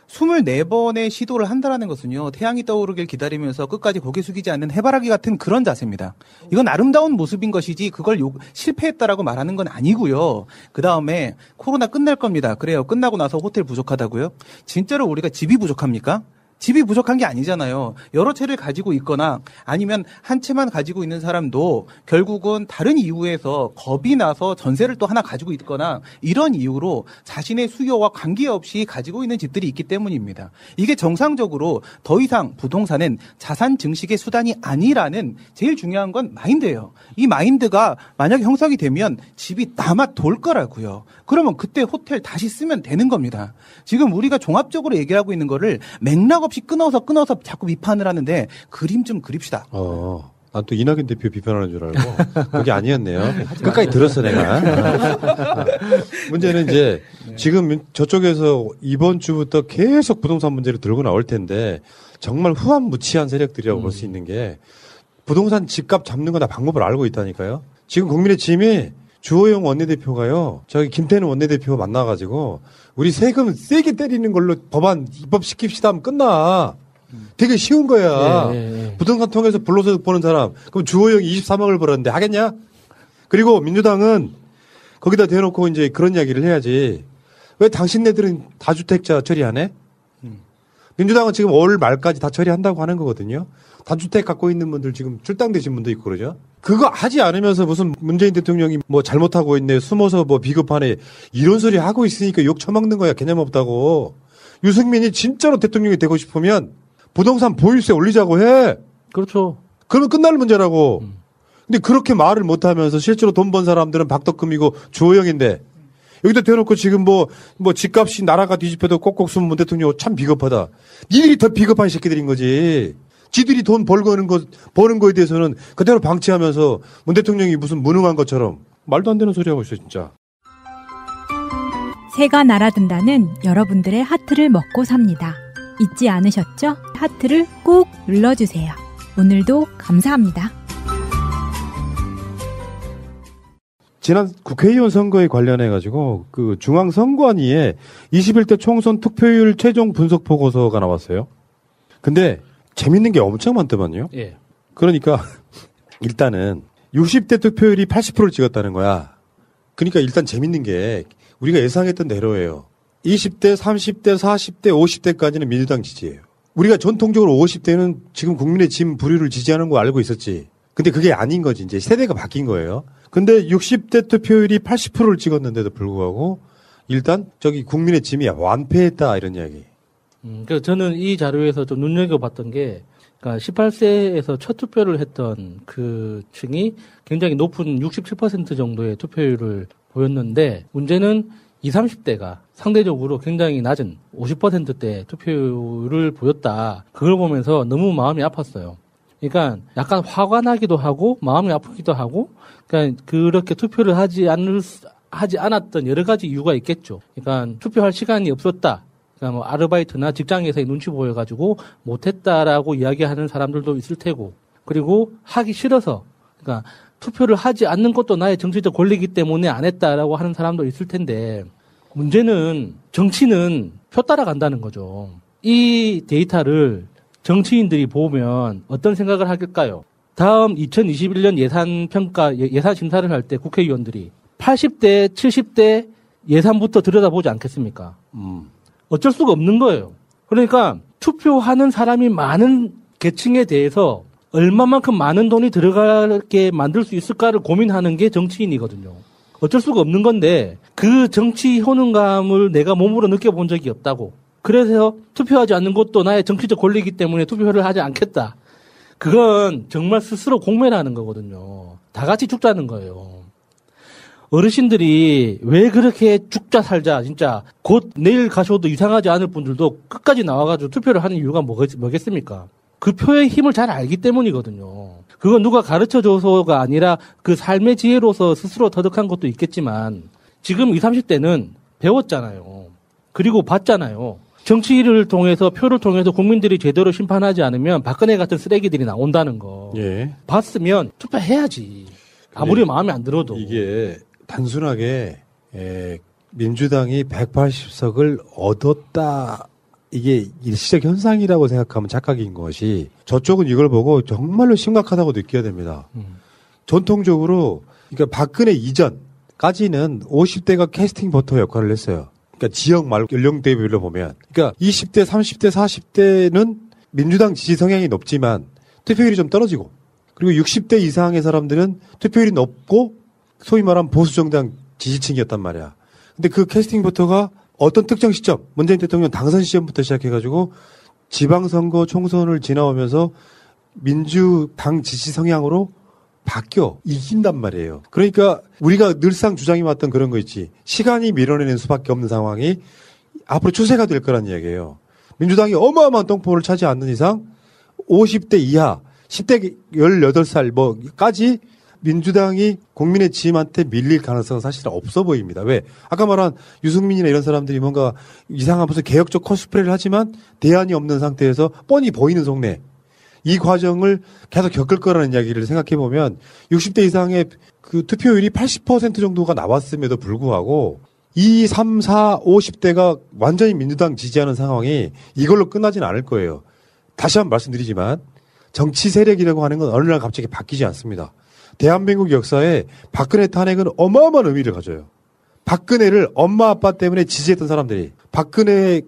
24번의 시도를 한다라는 것은요, 태양이 떠오르길 기다리면서 끝까지 고개 숙이지 않는 해바라기 같은 그런 자세입니다. 이건 아름다운 모습인 것이지 그걸 요, 실패했다라고 말하는 건 아니고요. 그 다음에 코로나 끝날 겁니다. 그래요. 끝나고 나서 호텔 부족하다고요? 진짜로 우리가 집이 부족합니까? 집이 부족한 게 아니잖아요. 여러 채를 가지고 있거나 아니면 한 채만 가지고 있는 사람도 결국은 다른 이유에서 겁이 나서 전세를 또 하나 가지고 있거나 이런 이유로 자신의 수요와 관계없이 가지고 있는 집들이 있기 때문입니다. 이게 정상적으로 더 이상 부동산은 자산 증식의 수단이 아니라는 제일 중요한 건 마인드예요. 이 마인드가 만약에 형성이 되면 집이 남아 돌 거라고요. 그러면 그때 호텔 다시 쓰면 되는 겁니다. 지금 우리가 종합적으로 얘기하고 있는 거를 맥락 없이 끊어서 끊어서 자꾸 비판을 하는데 그림 좀 그립시다. 어. 난또 이낙연 대표 비판하는 줄 알고 그게 아니었네요. 끝까지 들었어 내가. 어. 문제는 이제 지금 저쪽에서 이번 주부터 계속 부동산 문제를 들고 나올 텐데 정말 후한무치한 세력들이라고 볼수 있는 게 부동산 집값 잡는 거 다 방법을 알고 있다니까요. 지금 국민의 짐이 주호영 원내대표가요. 저기 김태는 원내대표 만나가지고 우리 세금 세게 때리는 걸로 법안 입법시킵시다 하면 끝나. 되게 쉬운 거야. 예, 예, 예. 부동산 통해서 불로소득 버는 사람. 그럼 주호영이 23억을 벌었는데 하겠냐? 그리고 민주당은 거기다 대놓고 이제 그런 이야기를 해야지. 왜 당신네들은 다주택자 처리 안 해? 민주당은 지금 올 말까지 다 처리한다고 하는 거거든요. 단주택 갖고 있는 분들 지금 출당되신 분도 있고 그러죠. 그거 하지 않으면서 무슨 문재인 대통령이 뭐 잘못하고 있네, 숨어서 뭐 비겁하네, 이런 소리 하고 있으니까 욕 처먹는 거야. 개념 없다고. 유승민이 진짜로 대통령이 되고 싶으면 부동산 보유세 올리자고 해. 그렇죠. 그러면 끝날 문제라고. 근데 그렇게 말을 못 하면서 실제로 돈 번 사람들은 박덕금이고 주호영인데 여기다 대놓고 지금 뭐, 뭐 집값이 나라가 뒤집혀도 꼭꼭 숨은 문 대통령 참 비겁하다. 니들이 더 비겁한 새끼들인 거지. 지들이 돈 벌거는 거, 버는 거에 대해서는 그대로 방치하면서 문 대통령이 무슨 무능한 것처럼 말도 안 되는 소리 하고 있어, 진짜. 새가 날아든다는 여러분들의 하트를 먹고 삽니다. 잊지 않으셨죠? 하트를 꼭 눌러주세요. 오늘도 감사합니다. 지난 국회의원 선거에 관련해 가지고 그 중앙 선관위에 21대 총선 투표율 최종 분석 보고서가 나왔어요. 근데 재밌는 게 엄청 많더만요. 예. 그러니까 일단은 60대 투표율이 80%를 찍었다는 거야. 그러니까 일단 재밌는 게 우리가 예상했던 대로예요. 20대, 30대, 40대, 50대까지는 민주당 지지예요. 우리가 전통적으로 50대는 지금 국민의 짐 부류를 지지하는 거 알고 있었지. 근데 그게 아닌 거지. 이제 세대가 바뀐 거예요. 근데 60대 투표율이 80%를 찍었는데도 불구하고 일단 저기 국민의 짐이 완패했다 이런 이야기. 음, 그 저는 이 자료에서 좀 눈여겨봤던 게, 그러니까 18세에서 첫 투표를 했던 그 층이 굉장히 높은 67% 정도의 투표율을 보였는데, 문제는 20, 30대가 상대적으로 굉장히 낮은 50%대 투표율을 보였다. 그걸 보면서 너무 마음이 아팠어요. 그러니까 약간 화가 나기도 하고 마음이 아프기도 하고 그러니까 그렇게 투표를 하지 않을 수- 하지 않았던 여러 가지 이유가 있겠죠. 그러니까 투표할 시간이 없었다. 그러니까 뭐 아르바이트나 직장에서의 눈치 보여가지고 못했다라고 이야기하는 사람들도 있을 테고 그리고 하기 싫어서 그러니까 투표를 하지 않는 것도 나의 정치적 권리이기 때문에 안 했다라고 하는 사람도 있을 텐데 문제는 정치는 표 따라간다는 거죠. 이 데이터를 정치인들이 보면 어떤 생각을 하길까요? 다음 2021년 예산 평가 예- 예산 심사를 할 때 국회의원들이 80대, 70대 예산부터 들여다보지 않겠습니까? 어쩔 수가 없는 거예요. 그러니까 투표하는 사람이 많은 계층에 대해서 얼마만큼 많은 돈이 들어가게 만들 수 있을까를 고민하는 게 정치인이거든요. 어쩔 수가 없는 건데 그 정치 효능감을 내가 몸으로 느껴본 적이 없다고. 그래서 투표하지 않는 것도 나의 정치적 권리이기 때문에 투표를 하지 않겠다. 그건 정말 스스로 공매라는 거거든요. 다 같이 죽자는 거예요. 어르신들이 왜 그렇게 죽자 살자 진짜 곧 내일 가셔도 이상하지 않을 분들도 끝까지 나와가지고 투표를 하는 이유가 뭐겠, 뭐겠습니까? 그 표의 힘을 잘 알기 때문이거든요. 그건 누가 가르쳐 줘서가 아니라 그 삶의 지혜로서 스스로 터득한 것도 있겠지만 지금 20, 30대는 배웠잖아요. 그리고 봤잖아요. 정치를 통해서 표를 통해서 국민들이 제대로 심판하지 않으면 박근혜 같은 쓰레기들이 나온다는 거. 예. 봤으면 투표해야지. 아무리 마음에 안 들어도. 이게 단순하게 에, 민주당이 180석을 얻었다. 이게 일시적 현상이라고 생각하면 착각인 것이 저쪽은 이걸 보고 정말로 심각하다고 느껴야 됩니다. 전통적으로 그러니까 박근혜 이전까지는 50대가 캐스팅 버터 역할을 했어요. 그러니까 지역 말 연령대별로 보면 그러니까 20대, 30대, 40대는 민주당 지지 성향이 높지만 투표율이 좀 떨어지고 그리고 60대 이상의 사람들은 투표율이 높고 소위 말하는 보수 정당 지지층이었단 말이야. 근데 그 캐스팅 버터가 어떤 특정 시점, 문재인 대통령 당선 시점부터 시작해가지고 지방선거 총선을 지나오면서 민주당 지지 성향으로 바뀌어 이긴단 말이에요. 그러니까 우리가 늘상 주장해왔던 그런 거 있지. 시간이 밀어내는 수밖에 없는 상황이 앞으로 추세가 될 거란 이야기예요. 민주당이 어마어마한 똥포를 차지 않는 이상 50대 이하, 10대 18살 뭐까지 민주당이 국민의 지임한테 밀릴 가능성은 사실 없어 보입니다. 왜? 아까 말한 유승민이나 이런 사람들이 뭔가 이상한 무슨 개혁적 코스프레를 하지만 대안이 없는 상태에서 뻔히 보이는 속내. 이 과정을 계속 겪을 거라는 이야기를 생각해 보면 60대 이상의 그 투표율이 80% 정도가 나왔음에도 불구하고 2, 3, 4, 50대가 완전히 민주당 지지하는 상황이 이걸로 끝나지는 않을 거예요. 다시 한번 말씀드리지만 정치 세력이라고 하는 건 어느 날 갑자기 바뀌지 않습니다. 대한민국 역사에 박근혜 탄핵은 어마어마한 의미를 가져요. 박근혜를 엄마 아빠 때문에 지지했던 사람들이 박근혜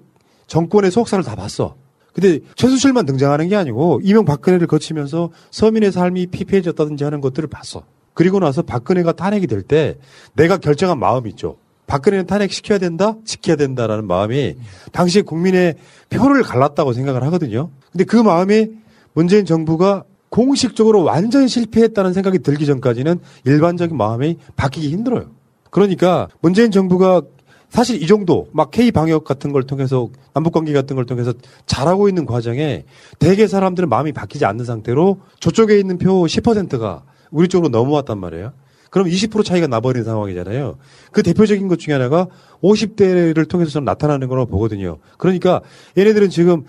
정권의 속사를 다 봤어. 근데 최순실만 등장하는 게 아니고 이명 박근혜를 거치면서 서민의 삶이 피폐해졌다든지 하는 것들을 봤어. 그리고 나서 박근혜가 탄핵이 될 때 내가 결정한 마음이 있죠. 박근혜는 탄핵시켜야 된다? 지켜야 된다라는 마음이 당시에 국민의 표를 갈랐다고 생각을 하거든요. 근데 그 마음이 문재인 정부가 공식적으로 완전히 실패했다는 생각이 들기 전까지는 일반적인 마음이 바뀌기 힘들어요. 그러니까 문재인 정부가 사실 이 정도 막 K 방역 같은 걸 통해서 남북 관계 같은 걸 통해서 잘하고 있는 과정에 대개 사람들은 마음이 바뀌지 않는 상태로 저쪽에 있는 표 10%가 우리 쪽으로 넘어왔단 말이에요. 그럼 20% 차이가 나버린 상황이잖아요. 그 대표적인 것 중에 하나가 50대를 통해서 저는 나타나는 거라고 보거든요. 그러니까 얘네들은 지금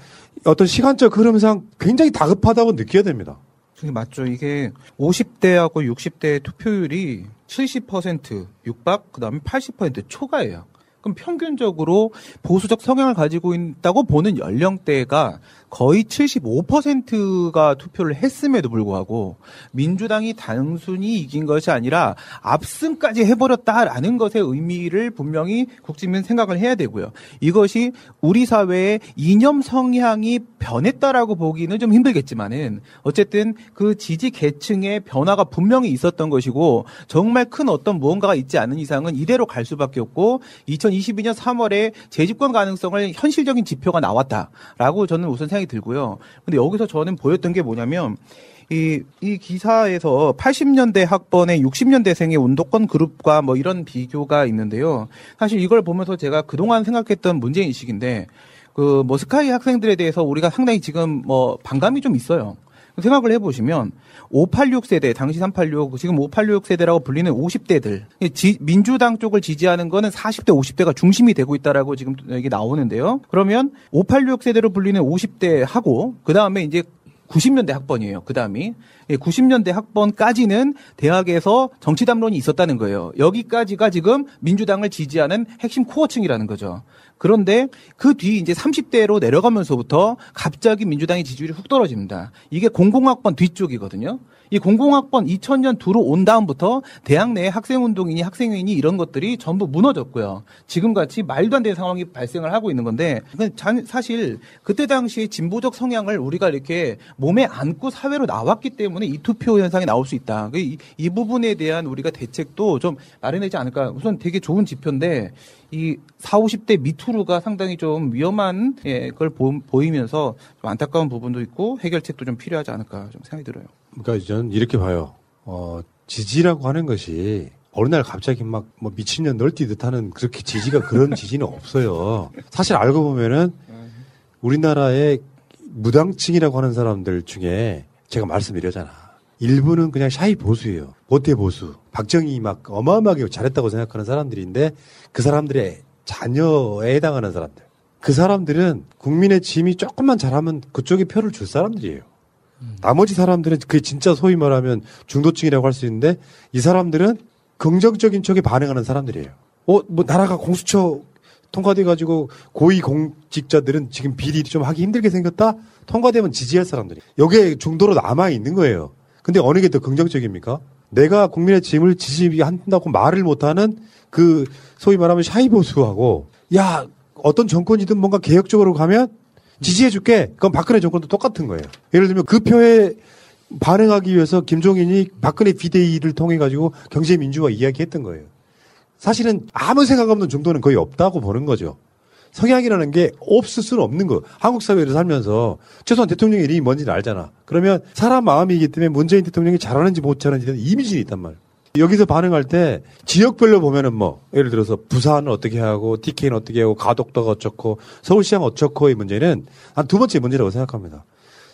어떤 시간적 흐름상 굉장히 다급하다고 느껴야 됩니다. 그게 맞죠. 이게 50대하고 60대 투표율이 70% 육박, 그 다음에 80% 초과예요. 그럼 평균적으로 보수적 성향을 가지고 있다고 보는 연령대가 거의 75%가 투표를 했음에도 불구하고 민주당이 단순히 이긴 것이 아니라 압승까지 해버렸다라는 것의 의미를 분명히 국민은 생각을 해야 되고요. 이것이 우리 사회의 이념 성향이 변했다라고 보기는 좀 힘들겠지만은 어쨌든 그 지지 계층의 변화가 분명히 있었던 것이고 정말 큰 어떤 무언가가 있지 않은 이상은 이대로 갈 수밖에 없고 2022년 3월에 재집권 가능성을 현실적인 지표가 나왔다라고 저는 우선 생각이 들고요. 근데 여기서 저는 보였던 게 뭐냐면 이, 이 기사에서 80년대 학번의 60년대생의 운동권 그룹과 뭐 이런 비교가 있는데요. 사실 이걸 보면서 제가 그동안 생각했던 문제인식인데 그 뭐 스카이 학생들에 대해서 우리가 상당히 지금 뭐 반감이 좀 있어요. 생각을 해보시면 586 세대, 당시 386, 지금 586 세대라고 불리는 50대들, 지, 민주당 쪽을 지지하는 거는 40대, 50대가 중심이 되고 있다라고 지금 여기 나오는데요. 그러면 586 세대로 불리는 50대 하고 그 다음에 이제 90년대 학번이에요. 그 다음이. 90년대 학번까지는 대학에서 정치 담론이 있었다는 거예요. 여기까지가 지금 민주당을 지지하는 핵심 코어층이라는 거죠. 그런데 그 뒤 이제 30대로 내려가면서부터 갑자기 민주당의 지지율이 훅 떨어집니다. 이게 공공학번 뒤쪽이거든요. 이 공공학번 2000년 들어온 다음부터 대학 내 학생운동이니 학생회니 이런 것들이 전부 무너졌고요. 지금같이 말도 안 되는 상황이 발생을 하고 있는 건데 사실 그때 당시에 진보적 성향을 우리가 이렇게 몸에 안고 사회로 나왔기 때문에 이 투표 현상이 나올 수 있다. 이, 이 부분에 대한 우리가 대책도 좀 마련하지 않을까. 우선 되게 좋은 지표인데 이 4, 50대 미투루가 상당히 좀 위험한 예, 걸 보, 보이면서 좀 안타까운 부분도 있고 해결책도 좀 필요하지 않을까 좀 생각이 들어요. 그러니까 저는 이렇게 봐요. 어, 지지라고 하는 것이 어느 날 갑자기 막 뭐 미친년 널뛰듯 하는 그렇게 지지가 그런 지지는 없어요. 사실 알고 보면은 우리나라의 무당층이라고 하는 사람들 중에 제가 말씀드렸잖아. 일부는 그냥 샤이 보수예요. 모태 보수. 박정희 막 어마어마하게 잘했다고 생각하는 사람들인데 그 사람들의 자녀에 해당하는 사람들. 그 사람들은 국민의 짐이 조금만 잘하면 그쪽에 표를 줄 사람들이에요. 나머지 사람들은 그게 진짜 소위 말하면 중도층이라고 할 수 있는데 이 사람들은 긍정적인 쪽에 반응하는 사람들이에요. 어, 뭐 나라가 공수처 통과돼 가지고 고위 공직자들은 지금 비리 좀 하기 힘들게 생겼다. 통과되면 지지할 사람들이. 여기에 중도로 남아 있는 거예요. 근데 어느 게 더 긍정적입니까? 내가 국민의 짐을 지지한다고 말을 못하는 그 소위 말하면 샤이 보수하고 야 어떤 정권이든 뭔가 개혁적으로 가면 지지해줄게. 그건 박근혜 정권도 똑같은 거예요. 예를 들면 그 표에 반응하기 위해서 김종인이 박근혜 비대위를 통해 가지고 경제 민주화 이야기했던 거예요. 사실은 아무 생각 없는 정도는 거의 없다고 보는 거죠. 성향이라는 게 없을 수는 없는 거. 한국 사회를 살면서 최소한 대통령의 이름이 뭔지는 알잖아. 그러면 사람 마음이기 때문에 문재인 대통령이 잘하는지 못잘하는지 는 이미지는 있단 말이야. 여기서 반응할 때 지역별로 보면은 뭐 예를 들어서 부산은 어떻게 하고 TK는 어떻게 하고 가덕도가 어쩌고 서울시장 어쩌고의 문제는 한 두 번째 문제라고 생각합니다.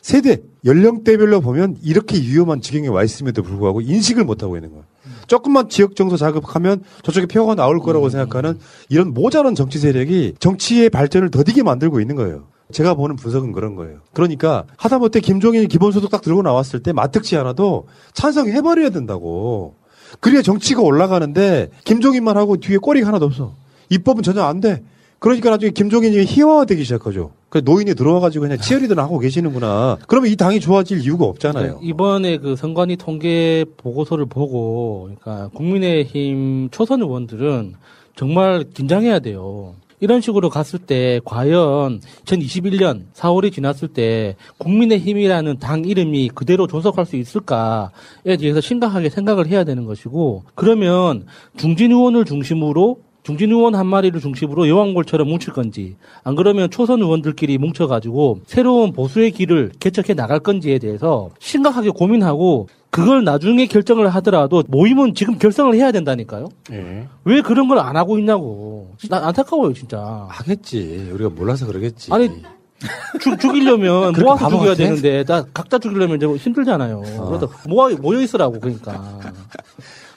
세대 연령대별로 보면 이렇게 위험한 지경에 와 있음에도 불구하고 인식을 못 하고 있는 거예요. 조금만 지역 정서 자극하면 저쪽에 표가 나올 거라고 생각하는 이런 모자란 정치 세력이 정치의 발전을 더디게 만들고 있는 거예요. 제가 보는 분석은 그런 거예요. 그러니까 하다못해 김종인이 기본소득 딱 들고 나왔을 때 마뜩지 않아도 찬성해버려야 된다고. 그래야 정치가 올라가는데 김종인만 하고 뒤에 꼬리가 하나도 없어. 입법은 전혀 안 돼. 그러니까 나중에 김종인이 희화화되기 시작하죠. 그 노인이 들어와가지고 그냥 치어리더 하고 계시는구나. 그러면 이 당이 좋아질 이유가 없잖아요. 이번에 그 선관위 통계 보고서를 보고, 그러니까 국민의힘 초선 의원들은 정말 긴장해야 돼요. 이런 식으로 갔을 때 과연 2021년 4월이 지났을 때 국민의힘이라는 당 이름이 그대로 존속할 수 있을까에 대해서 심각하게 생각을 해야 되는 것이고 그러면 중진 의원을 중심으로 중진 의원 한 마리를 중심으로 여왕골처럼 뭉칠 건지 안 그러면 초선 의원들끼리 뭉쳐가지고 새로운 보수의 길을 개척해 나갈 건지에 대해서 심각하게 고민하고 그걸 나중에 결정을 하더라도 모임은 지금 결성을 해야 된다니까요. 예. 왜 그런 걸 안 하고 있냐고. 난 안타까워요, 진짜. 하겠지. 우리가 몰라서 그러겠지. 아니, 죽, 죽이려면 모아서 죽여야 같아? 되는데, 다 각자 죽이려면 좀 힘들잖아요. 그래서 모아, 모여 있으라고, 그러니까.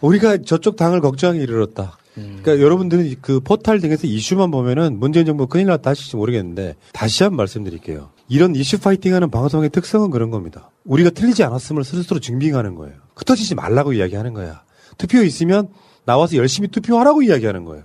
우리가 저쪽 당을 걱정하기 이르렀다. 그러니까 여러분들은 그 포탈 등에서 이슈만 보면은 문재인 정부 큰일 났다 하실지 모르겠는데 다시 한번 말씀드릴게요. 이런 이슈 파이팅하는 방송의 특성은 그런 겁니다. 우리가 틀리지 않았음을 스스로 증빙하는 거예요. 흩어지지 말라고 이야기하는 거야. 투표 있으면 나와서 열심히 투표하라고 이야기하는 거예요.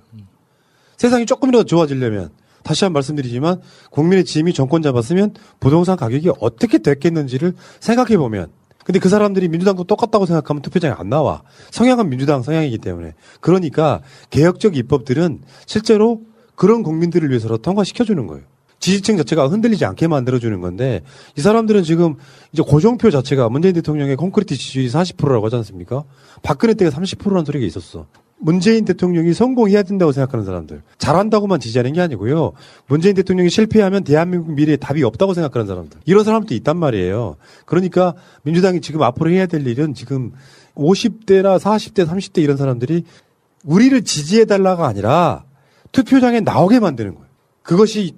세상이 조금이라도 좋아지려면 다시 한 번 말씀드리지만 국민의 짐이 정권 잡았으면 부동산 가격이 어떻게 됐겠는지를 생각해 보면 근데 그 사람들이 민주당도 똑같다고 생각하면 투표장에 안 나와. 성향은 민주당 성향이기 때문에. 그러니까 개혁적 입법들은 실제로 그런 국민들을 위해서라도 통과시켜주는 거예요. 지지층 자체가 흔들리지 않게 만들어주는 건데 이 사람들은 지금 이제 고정표 자체가 문재인 대통령의 콘크리트 지지율이 40%라고 하지 않습니까? 박근혜 때가 30%라는 소리가 있었어. 문재인 대통령이 성공해야 된다고 생각하는 사람들. 잘한다고만 지지하는 게 아니고요. 문재인 대통령이 실패하면 대한민국 미래에 답이 없다고 생각하는 사람들. 이런 사람도 있단 말이에요. 그러니까 민주당이 지금 앞으로 해야 될 일은 지금 50대나 40대, 30대 이런 사람들이 우리를 지지해달라가 아니라 투표장에 나오게 만드는 거예요. 그것이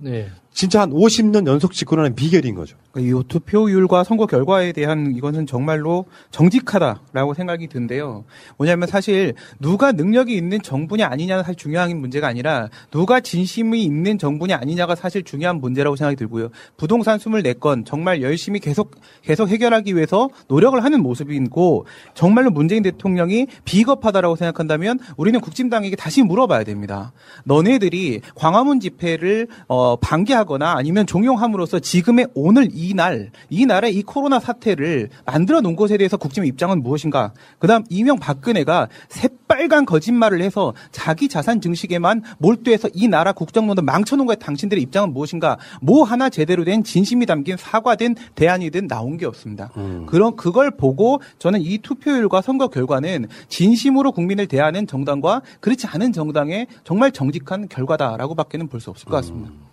진짜 한 50년 연속 집권하는 비결인 거죠. 이 투표율과 선거 결과에 대한 이것은 정말로 정직하다라고 생각이 드는데요. 뭐냐면 사실 누가 능력이 있는 정부냐 아니냐가 사실 중요한 문제가 아니라 누가 진심이 있는 정부냐 아니냐가 사실 중요한 문제라고 생각이 들고요. 부동산 24건 정말 열심히 계속 계속 해결하기 위해서 노력을 하는 모습이고 정말로 문재인 대통령이 비겁하다라고 생각한다면 우리는 국진당에게 다시 물어봐야 됩니다. 너네들이 광화문 집회를 어, 방기하거나 아니면 종용함으로써 지금의 오늘 이 날, 이 날의 이 코로나 사태를 만들어 놓은 것에 대해서 국짐의 입장은 무엇인가? 그 다음 이명 박근혜가 새빨간 거짓말을 해서 자기 자산 증식에만 몰두해서 이 나라 국정론을 망쳐놓은 거에 당신들의 입장은 무엇인가? 뭐 하나 제대로 된 진심이 담긴 사과든 대안이든 나온 게 없습니다. 그런 그걸 보고 저는 이 투표율과 선거 결과는 진심으로 국민을 대하는 정당과 그렇지 않은 정당의 정말 정직한 결과다라고밖에는 볼 수 없을 것 같습니다.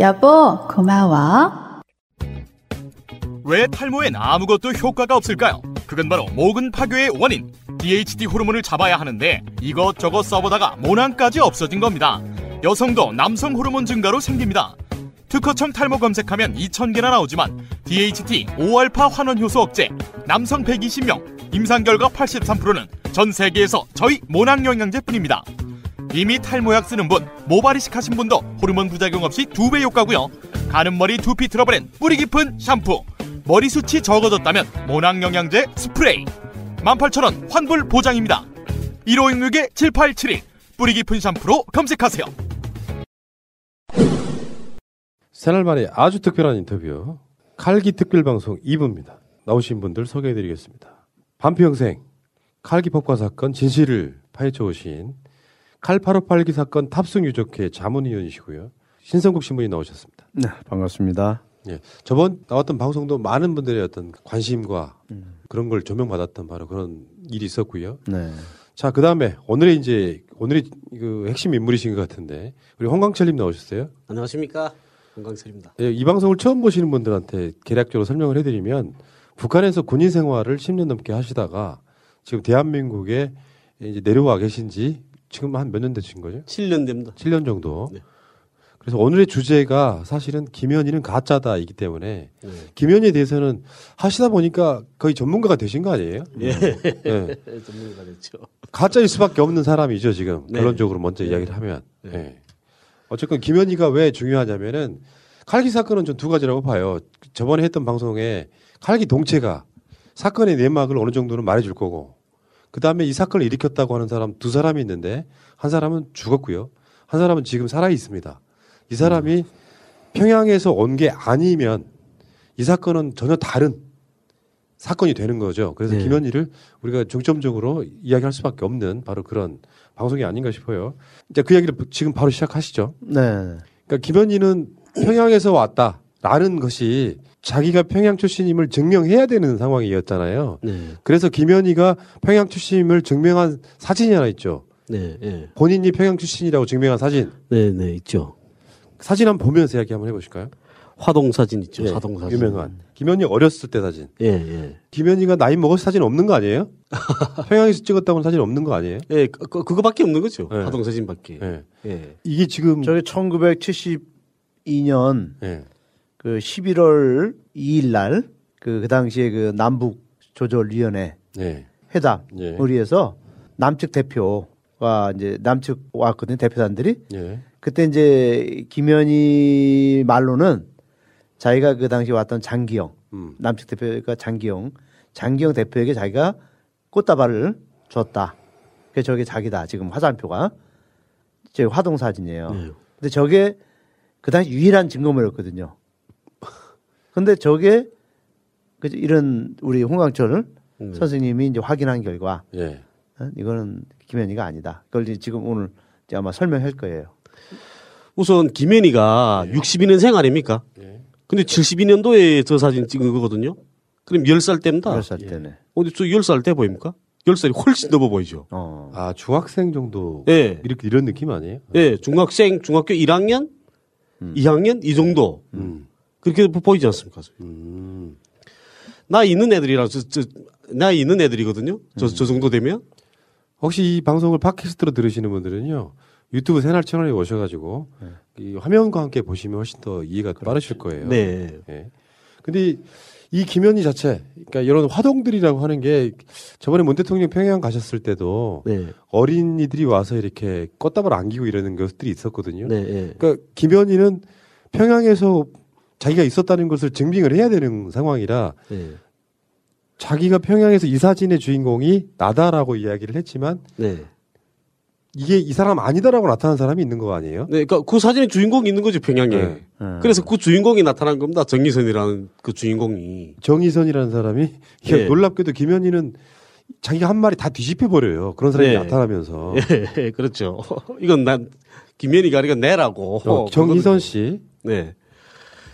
여보, 고마워. 왜 탈모엔 아무것도 효과가 없을까요? 그건 바로 모근 파괴의 원인 DHT 호르몬을 잡아야 하는데 이것저것 써보다가 모낭까지 없어진 겁니다. 여성도 남성 호르몬 증가로 생깁니다. 특허청 탈모 검색하면 2,000개나 나오지만 DHT 5알파 환원 효소 억제 남성 120명 임상 결과 83%는 전 세계에서 저희 모낭 영양제뿐입니다. 이미 탈모약 쓰는 분, 모발이식 하신 분도 호르몬 부작용 없이 두 배 효과고요. 가는 머리 두피 트러블엔 뿌리 깊은 샴푸, 머리숱이 적어졌다면 모낭 영양제 스프레이 18,000원 환불 보장입니다 1566-7871 뿌리 깊은 샴푸로 검색하세요 새날 만에 아주 특별한 인터뷰 칼기 특별방송 2부입니다. 나오신 분들 소개해드리겠습니다. 반피 형생 칼기 폭파 사건 진실을 파헤쳐 오신 칼858기 사건 탑승 유족회 자문위원이시고요. 신성국 신부님 나오셨습니다. 네, 반갑습니다. 예, 저번 나왔던 방송도 많은 분들의 어떤 관심과 그런 걸 조명받았던 바로 그런 일이 있었고요. 네. 자, 그 다음에 오늘의 이제 오늘의 그 핵심 인물이신 것 같은데 우리 홍광철님 나오셨어요. 안녕하십니까 건강철입니다. 예, 이 방송을 처음 보시는 분들한테 개략적으로 설명을 해드리면 북한에서 군인 생활을 10년 넘게 하시다가 지금 대한민국에 이제 내려와 계신지 지금 한 몇 년 되신 거죠? 7년 됩니다. 7년 정도. 그래서 오늘의 주제가 사실은 김현희는 가짜다이기 때문에 네. 김현희에 대해서는 하시다 보니까 거의 전문가가 되신 거 아니에요? 예. 예. 전문가가 됐죠. 가짜일 수밖에 없는 사람이죠 지금 네. 결론적으로 먼저 이야기를 하면. 예. 어쨌건 김현희가 왜 중요하냐면은 칼기 사건은 전 두 가지라고 봐요. 저번에 했던 방송에 칼기 동체가 사건의 내막을 어느 정도는 말해줄 거고 그 다음에 이 사건을 일으켰다고 하는 사람 두 사람이 있는데 한 사람은 죽었고요. 한 사람은 지금 살아 있습니다. 이 사람이 평양에서 온 게 아니면 이 사건은 전혀 다른 사건이 되는 거죠. 그래서 네. 김현희를 우리가 중점적으로 이야기할 수밖에 없는 바로 그런 방송이 아닌가 싶어요. 이제 그 이야기를 지금 바로 시작하시죠. 네. 그러니까 김현희는 평양에서 왔다 라는 것이 자기가 평양 출신임을 증명해야 되는 상황이었잖아요. 네. 그래서 김현희가 평양 출신임을 증명한 사진이 하나 있죠. 네, 예. 본인이 평양 출신이라고 증명한 사진. 네, 네, 있죠. 사진 한번 보면서 이야기 한번 해보실까요? 화동 사진 있죠. 예, 사동 사진. 유명한 김현희 어렸을 때 사진. 예, 예. 김현희가 나이 먹어서 사진 없는 거 아니에요? 평양에서 찍었다고는 사진 없는 거 아니에요? 예, 그, 그- 그거밖에 없는 거죠. 예. 화동 사진밖에. 예. 예. 이게 지금 저게 1972년 예. 그 11월 2일 날 그 그 당시에 그 남북 조절위원회 예. 회담을 예. 위해서 남측 대표가 이제 남측 왔거든요 대표단들이 예. 그때 이제 김현희 말로는 자기가 그 당시 에 왔던 장기영 음. 남측 대표가 장기영 장기영 대표에게 자기가 꽃다발을 줬다. 그게 저게 자기다 지금 화살표가 제 화동 사진이에요. 근데 저게 그 당시 유일한 증거물이었거든요. 근데 저게 그 이런 우리 홍광철 선생님이 이제 확인한 결과 예. 어? 이거는 김현희가 아니다. 그걸 지금 오늘 이제 아마 설명할 거예요. 우선 김현희가 62년 생 아닙니까? 근데 72년도에 저 사진 찍은 거거든요. 그럼 10살 때입니다. 10살 때네. 어디 저 10살 때 보입니까? 10살이 훨씬 넘어 보이죠. 아 중학생 정도 예. 이렇게 이런 느낌 아니에요? 예, 중학생, 중학교 1학년, 음. 2학년 이 정도. 그렇게 보이지 않습니까? 음. 나이 있는 애들이라 저, 저 나이 있는 애들이거든요. 저, 음. 저 정도 되면 혹시 이 방송을 팟캐스트로 들으시는 분들은요 유튜브 새날 채널에 오셔가지고 네. 이 화면과 함께 보시면 훨씬 더 이해가 빠르실 거예요. 네. 예. 근데 이 김현희 자체, 그러니까 이런 화동들이라고 하는 게 저번에 문 대통령 평양 가셨을 때도 네. 어린이들이 와서 이렇게 꽃다발 안기고 이러는 것들이 있었거든요. 네. 그러니까 김현희는 평양에서 자기가 있었다는 것을 증빙을 해야 되는 상황이라 네. 자기가 평양에서 이 사진의 주인공이 나다라고 이야기를 했지만 네. 이게 이 사람 아니다라고 나타난 사람이 있는 거 아니에요? 네, 그러니까 그 사진에 주인공이 있는 거죠 평양에. 네. 그래서 그 주인공이 나타난 겁니다. 정의선이라는 그 주인공이. 정의선이라는 사람이 예. 놀랍게도 김현희는 자기가 한 말이 다 뒤집혀 버려요. 그런 사람이 네. 나타나면서 예, 그렇죠. 이건 난 김현희가 아니라 내라고. 어, 정희선 씨. 네.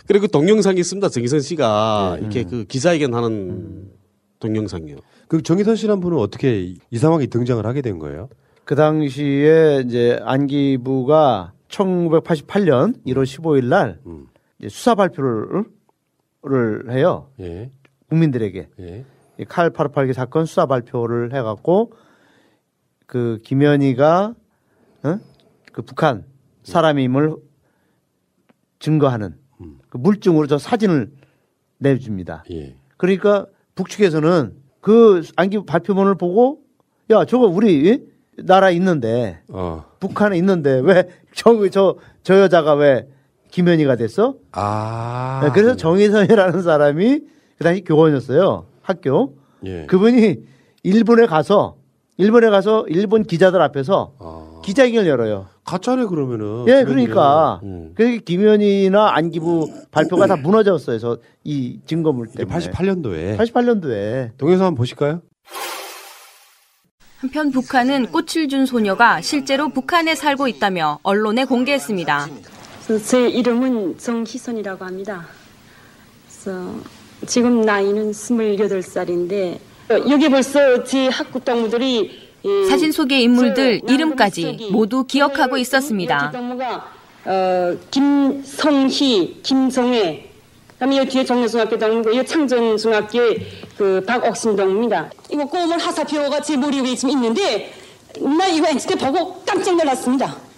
그리고 그 동영상이 있습니다. 정희선 씨가 네. 이렇게 그 기자회견 하는 동영상이요. 그 정희선 씨란 분은 어떻게 이- 이 상황에 등장을 하게 된 거예요? 그 당시에 이제 안기부가 1988년 1월 15일 날 이제 수사 발표를 를 해요. 예. 국민들에게. 예. 이칼 858개 사건 수사 발표를 해갖고 그 김현희가 어? 그 북한 사람임을 증거하는 그 물증으로 저 사진을 내줍니다. 예. 그러니까 북측에서는 그 안기부 발표문을 보고 야 저거 우리 나라 있는데 어. 북한에 있는데 왜저저 저 여자가 왜 김현희가 됐어? 아. 네, 그래서 정희선이라는 사람이 그 당시 교원이었어요. 학교. 예. 그분이 일본에 가서 일본에 가서 일본 기자들 앞에서 기자회견을 열어요. 가짜네 그러면은. 예, 그러니까. 음. 그 김현희나 안기부 발표가 다 무너졌어요. 그래서 이 증거물 때문에. 88년도에. 88년도에. 동영상 한번 보실까요? 한편 북한은 꽃을 준 소녀가 실제로 북한에 살고 있다며 언론에 공개했습니다. 제 이름은 정희선이라고 합니다. 그래서 지금 나이는 28살인데 여기 벌써 제 학구 동무들이 사진 속의 인물들 이름까지 모두 기억하고 있었습니다. 동무가 어, 김성희, 김성애 그다음에 이 뒤에 정례중학교 동무고 이 창전중학교의 그 박옥신 동무입니다. 이거 꼬물 하사표가 제 머리 위에 지금 있는데 나 이거 NCT 보고 깜짝 놀랐습니다.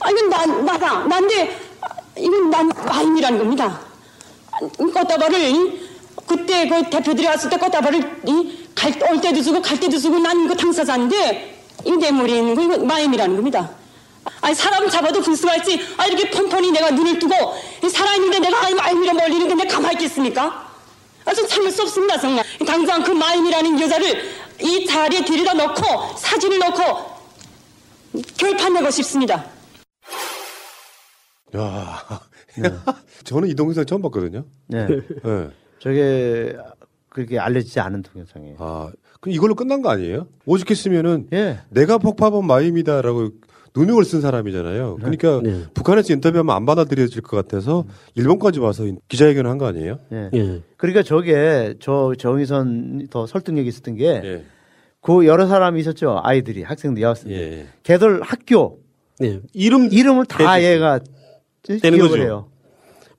아, 이건 나, 나다. 난데, 아, 이건 난 와인이라는 겁니다. 이 꽃다발을, 이, 그때 그 대표들이 왔을 때 꽃다발을, 이, 갈, 올 때도 주고 갈 때도 주고 난 이거 당사자인데, 이내 머리에 있는 거, 이거 마임이라는 겁니다. 아니, 사람 잡아도 불쌍할지, 아, 이렇게 폰폰히 내가 눈을 뜨고, 이 살아있는데 내가 아이 마임이라 멀리는데 내가 가만히 있겠습니까? 아, 좀 참을 수 없습니다, 정말. 당장 그 마임이라는 여자를 이 자리에 데려다 놓고, 사진을 놓고, 결판내고 싶습니다. 야. 저는 이 동영상 처음 봤거든요. 네. 네. 저게 그렇게 알려지지 않은 동영상이에요. 아, 그럼 이걸로 끝난 거 아니에요? 오죽했으면은 예. 내가 폭파본 마임이다라고 누명을 쓴 사람이잖아요. 그러니까 네. 북한에서 인터뷰하면 안 받아들여질 것 같아서 일본까지 와서 기자회견을 한 거 아니에요? 예. 그러니까 저게 저 정의선 더 설득력이 있었던 게 예. 그 여러 사람이 있었죠. 아이들이 학생들 여학생들. 예. 걔들 학교 네. 이름 이름을 다. 얘가 되는 기억을 거죠. 해요.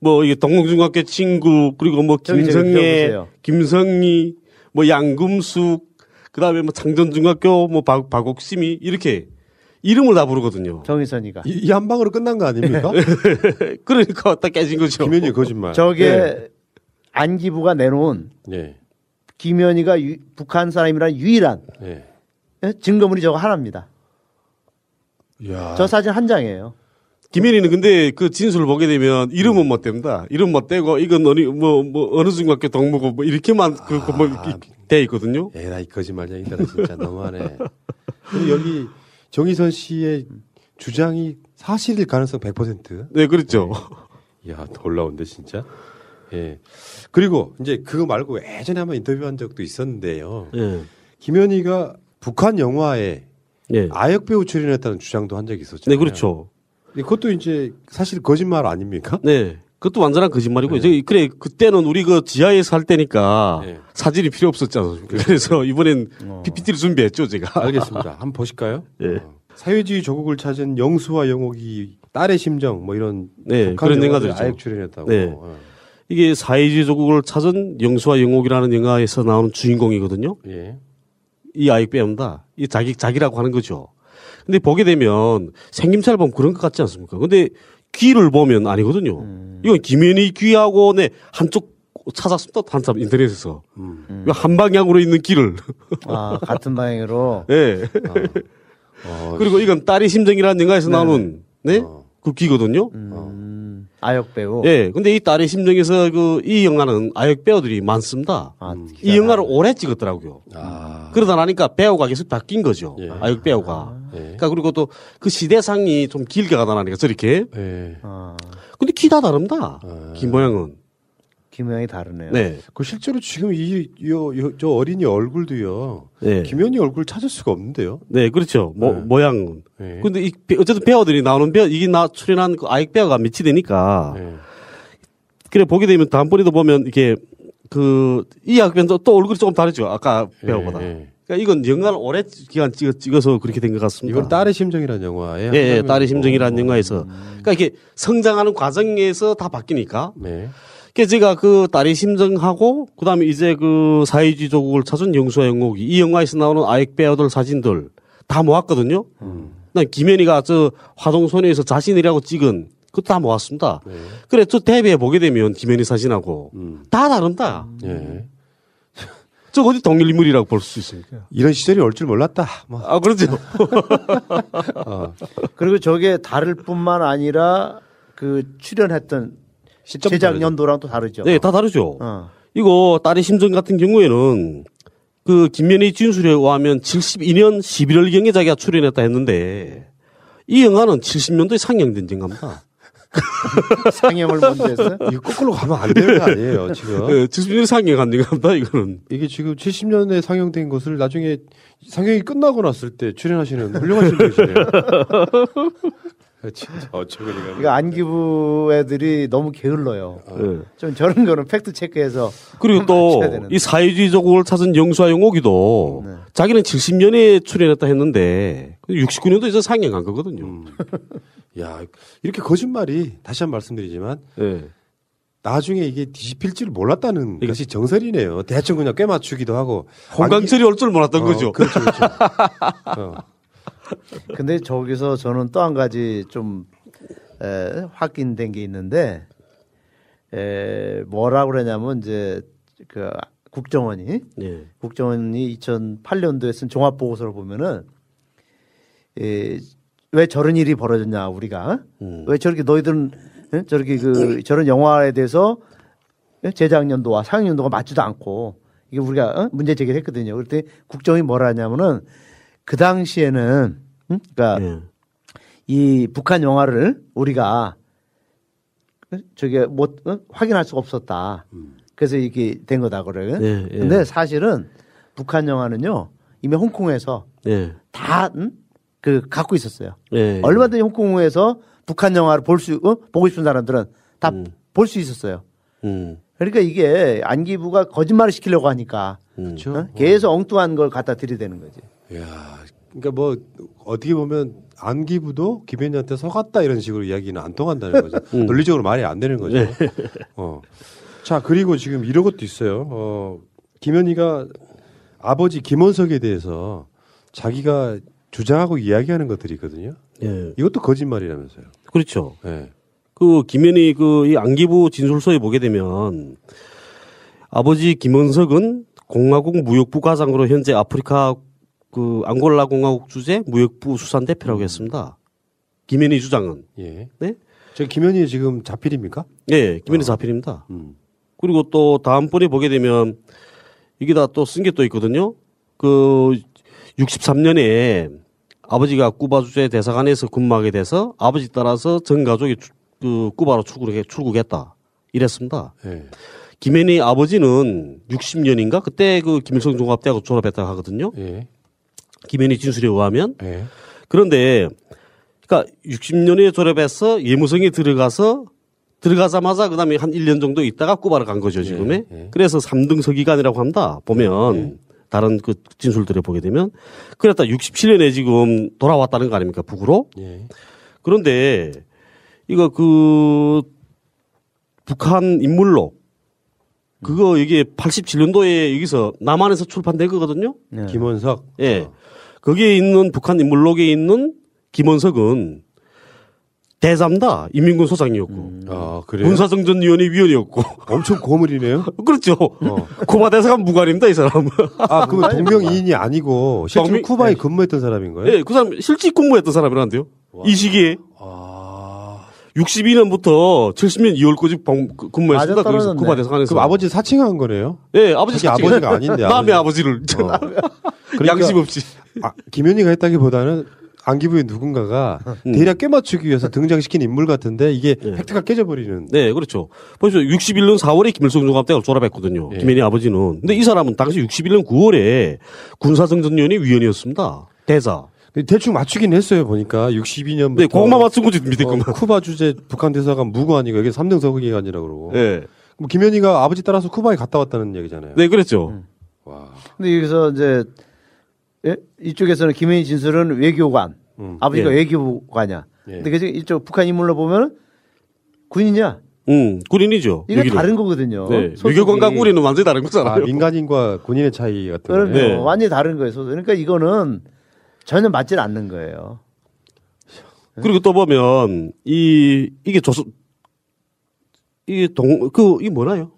뭐 이게 동국중학교 친구 그리고 뭐 김성애. 김성희, 뭐 양금숙, 그다음에 뭐 창전중학교 뭐 박, 박옥심이 이렇게 이름을 다 부르거든요. 정희선이가 이, 한 방으로 끝난 거 아닙니까? 그러니까 딱 깨진 거죠. 김현희 거짓말. 저게 네. 안기부가 내놓은 네. 김현희가 유- 북한 사람이란 유일한 네. 예? 증거물이 저거 하나입니다. 야. 저 사진 한 장이에요. 김현희는 근데 그 진술을 보게 되면 이름은 못 댑니다. 이름 못 떼고 이건 어느 뭐, 뭐 어느 중학교 동무고 뭐 이렇게만 그뭐 돼 있거든요. 에라 이 거짓말쟁이들아 진짜 너무하네. 여기 정희선 씨의 주장이 사실일 가능성 100%. 네, 그렇죠. 야, 놀라운데 진짜. 예. 그리고 이제 그거 말고 예전에 한번 인터뷰한 적도 있었는데요. 예. 김현희가 북한 영화에 예. 아역 배우 출연했다는 주장도 한 적이 있었죠. 네, 그렇죠. 그것도 이제 사실 거짓말 아닙니까? 네. 그것도 완전한 거짓말이고요. 저기 그래 그때는 우리 그 지하에 살 때니까 네. 사진이 필요 없었지 않습니까? 그래서 이번엔 PPT를 준비했죠, 제가. 어. 알겠습니다. 한번 보실까요? 예. 어. 사회주의 조국을 찾은 영수와 영옥이 딸의 심정 뭐 이런 네, 그런 영화들. 아역 출연했다고. 네. 어. 이게 사회주의 조국을 찾은 영수와 영옥이라는 영화에서 나오는 주인공이거든요. 예. 이 아이 빼온다. 이 자기 자기라고 하는 거죠. 근데 보게 되면 생김새를 보면 그런 것 같지 않습니까? 근데 귀를 보면 아니거든요. 음. 이건 김현희 귀하고 내 한쪽 찾았습니다. 한참 인터넷에서 음. 한 방향으로 있는 귀를. 아, 같은 방향으로. 네. 어, 그리고 이건 딸의 심정이라는 영화에서 네. 나오는 네? 그 귀거든요. 음, 아역 배우. 예. 근데 이 딸의 심정에서 그 이 영화는 아역 배우들이 많습니다. 아, 이 영화를 오래 찍었더라고요. 아. 그러다 나니까 배우가 계속 바뀐 거죠. 아역 배우가. 예. 그러니까 그리고 또 그 시대상이 좀 길게 가다 나니까 저렇게. 예. 아, 근데 귀다 다릅니다. 귀 모양은. 김영이 다르네요. 네. 그 실제로 지금 이, 요, 요, 저 어린이 얼굴도요. 네. 김현희 얼굴 찾을 수가 없는데요. 네, 그렇죠. 모, 모양은. 네. 근데 이, 배- 어쨌든 배우들이 나오는 배우, 이게 나 출연한 그 아역 배우가 밑이 되니까. 네. 그래, 보게 되면 다음번에도 보면 이게 그, 이 배우도 또 얼굴이 조금 다르죠. 아까 배우보다. 예. 그러니까 이건 영화를 오래 기간 찍어, 찍어서 그렇게 된 것 같습니다. 이건 딸의 심정이라는 영화에. 예, 예, 딸의 심정이라는 영화에서. 그러니까 이게 성장하는 과정에서 다 바뀌니까. 네. 그래서 제가 그 딸의 심정하고 그다음에 이제 그 사회주의 조국을 찾은 영수와 영옥이 이 영화에서 나오는 아역 배우들 사진들 다 모았거든요. 난 김현희가 저 화동 소녀에서 자신이라고 찍은 그것도 다 모았습니다. 그래 저 대비해 보게 되면 김현희 사진하고 다 다른다. 예. 저 어디 동일 인물이라고 볼 수 있습니까? 이런 시절이 올 줄 몰랐다. 뭐. 아 그렇죠. 어. 그리고 저게 다를 뿐만 아니라 그 출연했던 연도랑 또 다르죠. 네, 다 다르죠. 어. 이거 딸의 심정 같은 경우에는 그 김연희 진술에 의하면 72년 11월경에 자기가 출연했다 했는데 이 영화는 70년도에 상영된 영화입니다. 상영을 먼저 했어요? 이거 거꾸로 가면 안 되는 거 아니에요, 지금? 네, 70년에 상영한 영화입니다, 이거는. 이게 지금 70년에 상영된 것을 나중에 상영이 끝나고 났을 때 출연하시는 훌륭하신 분이시네요. 진짜 어처구니가. 이거 안기부 애들이 너무 게을러요. 네. 좀 저런 거는 팩트 체크해서 그리고 또. 이 사회주의 조국을 찾은 영수와 영옥이도 네. 자기는 70년에 출연했다 했는데 69년도에 상영한 거거든요. 음. 야, 이렇게 거짓말이 다시 한 번 말씀드리지만 네. 나중에 이게 뒤집힐 줄 몰랐다는 것이 정설이네요. 대충 그냥 꽤 맞추기도 하고. 홍강철이 올 줄 몰랐던 어, 거죠. 그렇죠, 그렇죠. 어. 근데 저기서 저는 또 한 가지 좀 에, 확인된 게 있는데 에, 뭐라 그러냐면 이제 그 국정원이 네. 국정원이 2008년도에 쓴 종합 보고서를 보면은 에, 왜 저런 일이 벌어졌냐 우리가 음. 왜 저렇게 너희들은 에? 저렇게 그 저런 영화에 대해서 상영 연도가 맞지도 않고 이게 우리가 어? 문제 제기를 했거든요. 그때 국정이 뭐라 하냐면은 그 당시에는 응? 그러니까 네. 이 북한 영화를 우리가 어? 저게 못 어? 확인할 수가 없었다. 그래서 이게 된 거다 그래요. 네, 예. 근데 사실은 북한 영화는요 이미 홍콩에서 네. 다그 갖고 있었어요. 네. 얼마든지 홍콩에서 북한 영화를 볼 수, 어? 보고 싶은 사람들은 다 볼 수 있었어요. 음. 그러니까 이게 안기부가 거짓말을 시키려고 하니까 그렇죠. 어? 계속 엉뚱한 걸 갖다 들이대는 거지. 야, 그러니까 뭐 어떻게 보면 안기부도 김현희한테 속았다 이런 식으로 이야기는 안 통한다는 거죠. 음. 논리적으로 말이 안 되는 거죠. 네. 어. 자 그리고 지금 이런 것도 있어요. 어, 김현희가 아버지 김원석에 대해서 자기가 주장하고 이야기하는 것들이 있거든요. 예. 이것도 거짓말이라면서요. 그렇죠. 예. 그 김현희 그이 안기부 진술서에 보게 되면 아버지 김원석은 공화국 무역부 과장으로 현재 아프리카 그 앙골라 공화국 주재 무역부 수산 대표라고 했습니다. 김현희 주장은 예. 네? 저 김현희 지금 자필입니까? 예, 김현희 자필입니다. 음. 그리고 또 다음번에 보게 되면 이게 다 또 쓴 게 또 있거든요. 그 63년에 아버지가 쿠바 주재 대사관에서 근무하게 돼서 아버지 따라서 전 가족이 주- 그 쿠바로 출국해 출국했다. 이랬습니다. 예. 김현희 아버지는 60년인가 그때 그 김일성 종합대학을 졸업했다 하거든요. 예. 김현희 진술에 의하면 예. 그런데 그러니까 60년에 졸업해서 예무성에 들어가서 들어가자마자 그다음에 한 1년 정도 있다가 쿠바를 간 거죠, 지금에. 그래서 3등 서기관이라고 합니다. 보면 다른 그 진술들을 보게 되면 그랬다 67년에 지금 돌아왔다는 거 아닙니까, 북으로? 예. 그런데 이거 그 북한 인물록 그거 이게 87년도에 여기서 남한에서 출판된 거거든요. 김원석. 예. 거기에 있는 북한 인물록에 있는 김원석은 대삼다 인민군 소장이었고 아, 그래요? 군사정전위원회 위원이었고 엄청 고물이네요. 그렇죠. 쿠바 대사관 무관입니다 이 사람은. 아, 그러면 동명이인이 아니고 동명- 쿠바에 근무했던 사람인 거예요? 예, 그 사람 실직 근무했던 사람이란데요. 이 시기에. 62년부터 70년 2월까지 근무했습니다. 거기서 쿠바 대사관에서. 그럼 아버지 사칭한 거네요? 예, 아버지 자기 사칭. 아버지가 아닌데. 남의 아버지를. 양심 없이. 아, 김현희가 했다기보다는 안기부의 누군가가 음. 대략 꿰맞추기 위해서 등장시킨 인물 같은데 이게 팩트가 깨져버리는. 네, 그렇죠. 벌써 61년 4월에 김일성 종합대학을 졸업했거든요. 예. 김현희 아버지는. 근데 이 사람은 당시 61년 9월에 군사정전위원회 위원이었습니다. 대사. 대충 맞추긴 했어요 보니까 62년부터. 네, 그것만 맞춘 거지, 밑에 것만. 쿠바 주재 북한 대사관 무관이고 이게 3등 서기관이라고 그러고. 네. 그럼 김현희가 아버지 따라서 쿠바에 갔다 왔다는 얘기잖아요. 네, 그랬죠. 근데 여기서 이제 예? 이쪽에서는 김현희 진술은 외교관, 아버지가 예. 외교관이야. 예. 근데 그 이쪽 북한 인물로 보면 군인이야. 음, 군인이죠. 이게. 다른 거거든요. 네. 외교관과 군인은 완전히 다른 거잖아요. 아, 민간인과 군인의 차이 같은 그럼요. 거예요. 완전히 다른 거예요. 소속. 그러니까 이거는 전혀 맞질 않는 거예요. 그리고 또 보면 이 이게 조선 이게 동 그 이게 뭐나요?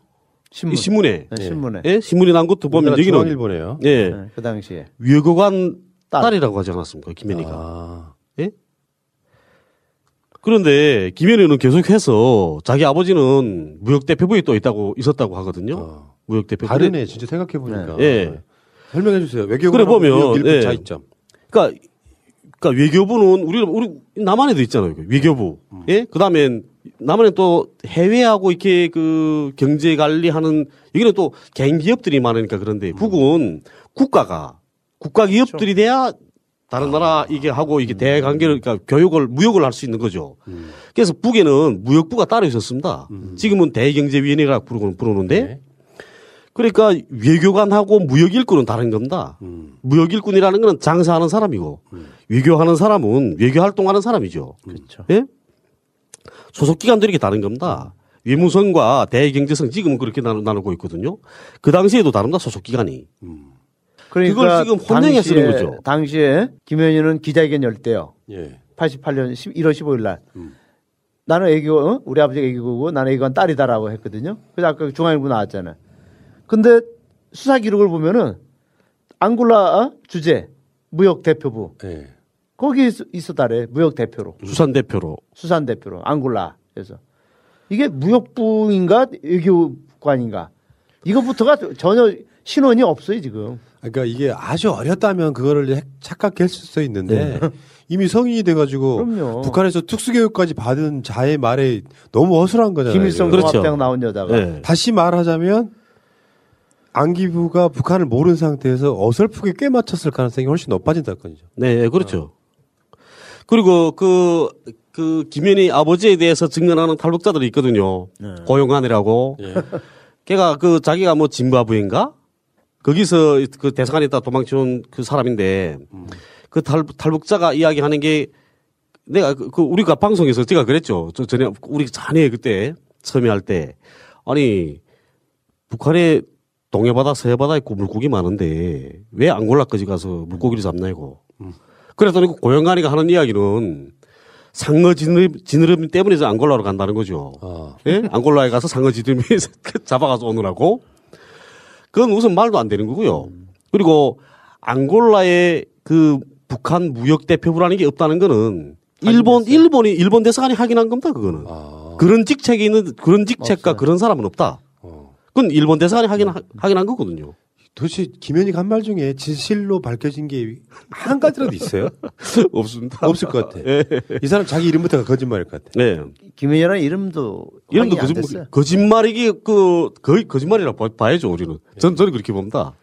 신문. 이 신문에 네, 신문에. 예, 신문에 난 것도 보면 여기는 중앙일보네요. 예. 네, 그 당시에. 외교관 딸. 딸이라고 하지 않았습니까? 김현희가. 아. 예? 그런데 김현희는 계속해서 자기 아버지는 무역 대표부에 또 있다고 있었다고 하거든요. 무역 대표. 다르네 진짜 생각해 보니까. 예. 설명해 주세요. 외교관 그래 보면 일부 예. 차이점. 그러니까 그러니까 외교부는 우리 우리 남한에도 있잖아요. 그 외교부. 음. 예? 그다음에 남한에 또 해외하고 이렇게 그 경제 관리하는 여기는 또 개인 기업들이 많으니까 그런데 음. 북은 국가가 국가 기업들이 돼야 다른 나라 이게 하고 이게 대외 관계를 그러니까 교육을 무역을 할 수 있는 거죠. 그래서 북에는 무역부가 따로 있었습니다. 지금은 대경제위원회라 부르고 부르는데 그러니까 외교관하고 무역 일꾼은 다른 겁니다. 무역 일꾼이라는 거는 장사하는 사람이고 외교하는 사람은 외교 활동하는 사람이죠. 그렇죠. 예? 소속 기관들이 이게 다른 겁니다. 외무성과 대경제성 지금은 그렇게 나누, 나누고 있거든요. 그 당시에도 다릅니다. 소속 기관이. 그러니까 그걸 지금 혼동해 쓰는 거죠. 당시에 김현희는 기자회견 열 때요. 예. 88년 1월 15일 날. 나는 애교, 어? 우리 아버지가 애교고 나는 애교관 딸이다라고 했거든요. 그래서 아까 중앙일보 나왔잖아요. 근데 수사 기록을 보면은 앙골라 어? 주재 무역 대표부 예. 거기 있, 있었다래 무역 대표로 수산 대표로. 수산 대표로 앙골라 그래서 이게 무역부인가 외교관인가 이것부터가 전혀 신원이 없어요 지금. 그러니까 이게 아주 어렸다면 그거를 핵- 착각했을 수 있는데 이미 성인이 돼가지고 네. 그럼요. 북한에서 특수교육까지 받은 자의 말에 너무 허술한 거잖아요. 김일성 지금. 종합대학 나온 여자가 네. 다시 말하자면 안기부가 북한을 모르는 상태에서 어설프게 꽤 맞췄을 가능성이 훨씬 높아진다는 거죠. 네, 그렇죠. 그리고 그, 그, 김현희 아버지에 대해서 증언하는 탈북자들이 있거든요. 고용안이라고. 걔가 그 자기가 뭐 짐바브인가? 거기서 그 대사관에 있다 도망쳐온 그 사람인데 그 탈, 탈북자가 이야기하는 게 내가 그, 그 우리가 방송에서 제가 그랬죠. 저 전에 우리 전에 그때 처음에 할 때 아니 북한에 동해바다 서해바다에 있고 물고기 많은데 왜 앙골라까지 가서 물고기를 잡냐고. 그랬더니 그 고영관이가 하는 이야기는 상어 지느러미, 지느러미 때문에 저 앙골라로 간다는 거죠. 예? 앙골라에 가서 상어 지느러미에서 잡아가서 오느라고. 그건 우선 말도 안 되는 거고요. 그리고 앙골라에 그 북한 무역 대표부라는 게 없다는 거는 일본 일본이 일본 대사관이 확인한 겁니다. 그거는 그런 직책이 있는 그런 직책과 그런 사람은 없다. 그건 일본 대사관이 확인 확인한 거거든요. 도대체 김현희가 한 말 중에 진실로 밝혀진 게 한 가지라도 있어요? 없습니다. 없을 것 같아. 이 사람 자기 이름부터가 거짓말일 것 같아. 네. 김현희라는 이름도 이름도 거짓말. 거짓말이기 그 거의 거짓말이라고 봐- 봐야죠 우리는. 전 저는 그렇게 봅니다.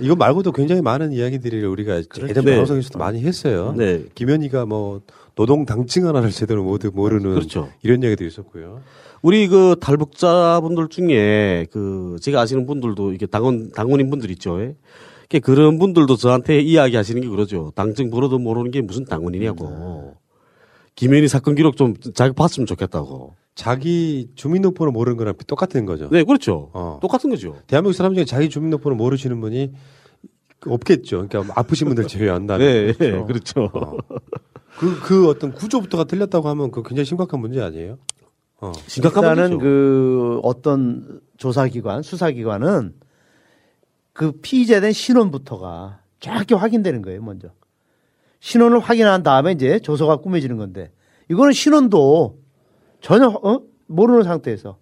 이거 말고도 굉장히 많은 이야기들을 우리가 예전 네. 방송에서도 많이 했어요. 네. 김현희가 뭐 노동 당층 하나를 제대로 못 모르는 그렇죠. 이런 얘기도 있었고요. 우리 그 탈북자분들 중에 그 제가 아시는 분들도 이게 당원 당원인 분들 있죠. 예? 그 그런 분들도 저한테 이야기하시는 게 그러죠. 당증 번호도 모르는 게 무슨 당원이냐고. 김현희 사건 기록 좀 자기 봤으면 좋겠다고. 자기 주민등록번호 모르는 거랑 똑같은 거죠. 네, 그렇죠. 어. 똑같은 거죠. 대한민국 사람 중에 자기 주민등록번호 모르시는 분이 없겠죠. 그러니까 아프신 분들 제외한다면. 네, 네, 그렇죠. 그, 그 어떤 구조부터가 틀렸다고 하면 그 굉장히 심각한 문제 아니에요? 어. 일단은 그 어떤 조사기관, 수사기관은 그 피의자된 신원부터가 정확히 확인되는 거예요, 먼저. 신원을 확인한 다음에 이제 조서가 꾸며지는 건데 이거는 신원도 전혀 어? 모르는 상태에서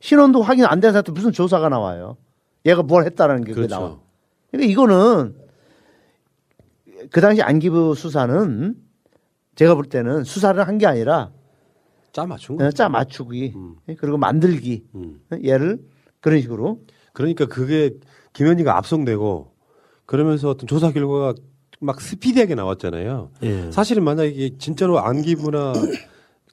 신원도 확인 안 된 상태 에 무슨 조사가 나와요. 얘가 뭘 했다라는 게 그렇죠. 나와. 그러니까 이거는 그 당시 안기부 수사는 제가 볼 때는 수사를 한 게 아니라 짜 맞춘 거. 짜 맞추기 그리고 만들기 얘를 그런 식으로 그러니까 그게 김현희가 압송되고 그러면서 어떤 조사 결과가 막 스피디하게 나왔잖아요. 예. 사실은 만약에 진짜로 안기부나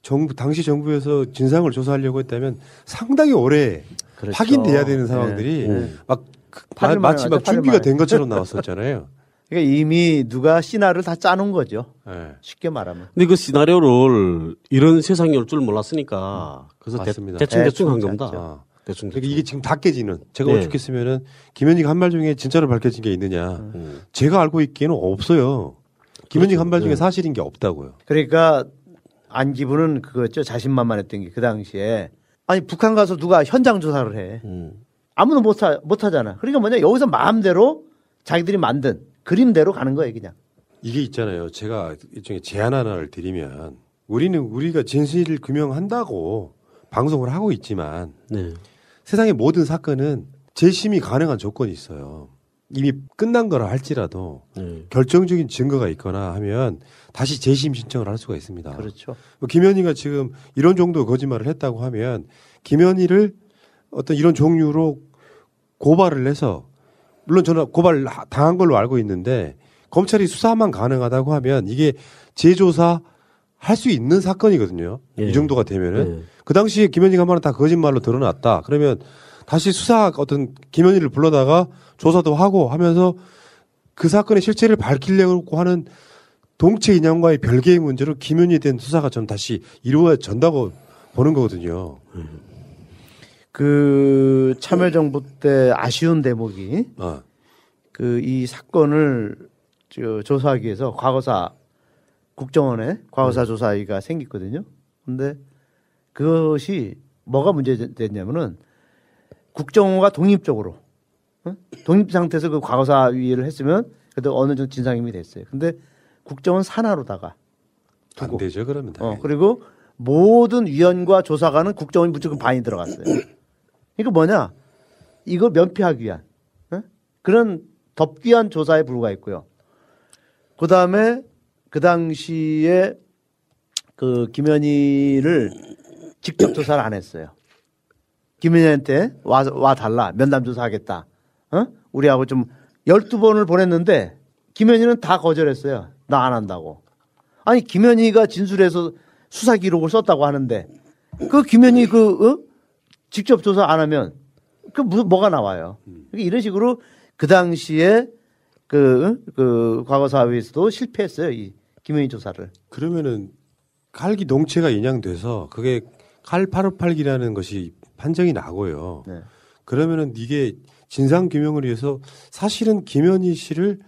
정부 당시 정부에서 진상을 조사하려고 했다면 상당히 오래 그렇죠. 확인돼야 되는 상황들이 네. 막 그- 마, 치 말하죠, 막 준비가 말. 된 것처럼 나왔었잖아요. 그러니까 이미 누가 시나를 다 짜놓은 거죠. 네. 쉽게 말하면. 근데 그 시나리오를 이런 세상이 올 줄 몰랐으니까 그래서 대, 맞습니다. 대 충 대충 한 대충 겁니다. 짰죠. 대충 그러니까 이게 지금 다 깨지는 제가 네. 오죽했으면은 김현희가 한말 중에 진짜로 밝혀진 게 있느냐 음. 제가 알고 있기에는 없어요. 김현희가 한말 중에 네. 사실인 게 없다고요. 그러니까 안기부는 그거였죠. 자신만만했던 게 그 당시에 아니 북한 가서 누가 현장 조사를 해. 아무도 못, 하, 못 하잖아. 그러니까 뭐냐 여기서 마음대로 자기들이 만든 그림대로 가는 거예요 그냥. 이게 있잖아요. 제가 일종의 제안 하나를 드리면 우리는 우리가 진실을 규명한다고 방송을 하고 있지만 네. 세상의 모든 사건은 재심이 가능한 조건이 있어요. 이미 끝난 거라 할지라도 네. 결정적인 증거가 있거나 하면 다시 재심 신청을 할 수가 있습니다. 그렇죠. 뭐 김현희가 지금 이런 정도 거짓말을 했다고 하면 김현희를 어떤 이런 종류로 고발을 해서 물론 저는 고발 당한 걸로 알고 있는데 검찰이 수사만 가능하다고 하면 이게 재조사 할 수 있는 사건이거든요. 예. 이 정도가 되면은 예. 그 당시에 김현희가 말은 다 거짓말로 드러났다. 그러면 다시 수사 어떤 김현희를 불러다가 조사도 하고 하면서 그 사건의 실체를 밝히려고 하는 동체 인양과의 별개의 문제로 김현희에 대한 수사가 전 다시 이루어진다고 보는 거거든요. 그 참여정부 때 아쉬운 대목이 어. 그이 사건을 저 조사하기 위해서 과거사 국정원에 과거사 조사위가 생겼거든요. 근데 그것이 뭐가 문제됐냐면은 국정원과 독립적으로 어? 독립 상태에서 그 과거사 위를 했으면 그래도 어느 정도 진상임이 됐어요. 근데 국정원 산하로다가 안 되죠 그러면 다. 어, 그리고 모든 위원과 조사관은 국정원이 무조건 반이 들어갔어요. 이거 뭐냐? 이걸 면피하기 위한 어? 그런 덮기한 조사에 불과했고요. 그 다음에 그 당시에 그 김현희를 직접 조사를 안 했어요. 김현희한테 와, 와 달라. 면담 조사하겠다. 어? 우리하고 좀 12번을 보냈는데 김현희는 다 거절했어요. 나 안 한다고. 아니 김현희가 진술해서 수사 기록을 썼다고 하는데 그 김현희 그 어? 직접 조사 안 하면 그 무, 뭐가 나와요? 그러니까 이런 식으로 그 당시에 그, 그 과거 사업에서도 실패했어요. 이 김현희 조사를. 그러면은 칼기 농체가 인양돼서 그게 칼 858기라는 것이 판정이 나고요. 네. 그러면은 이게 진상 규명을 위해서 사실은 김현희 씨를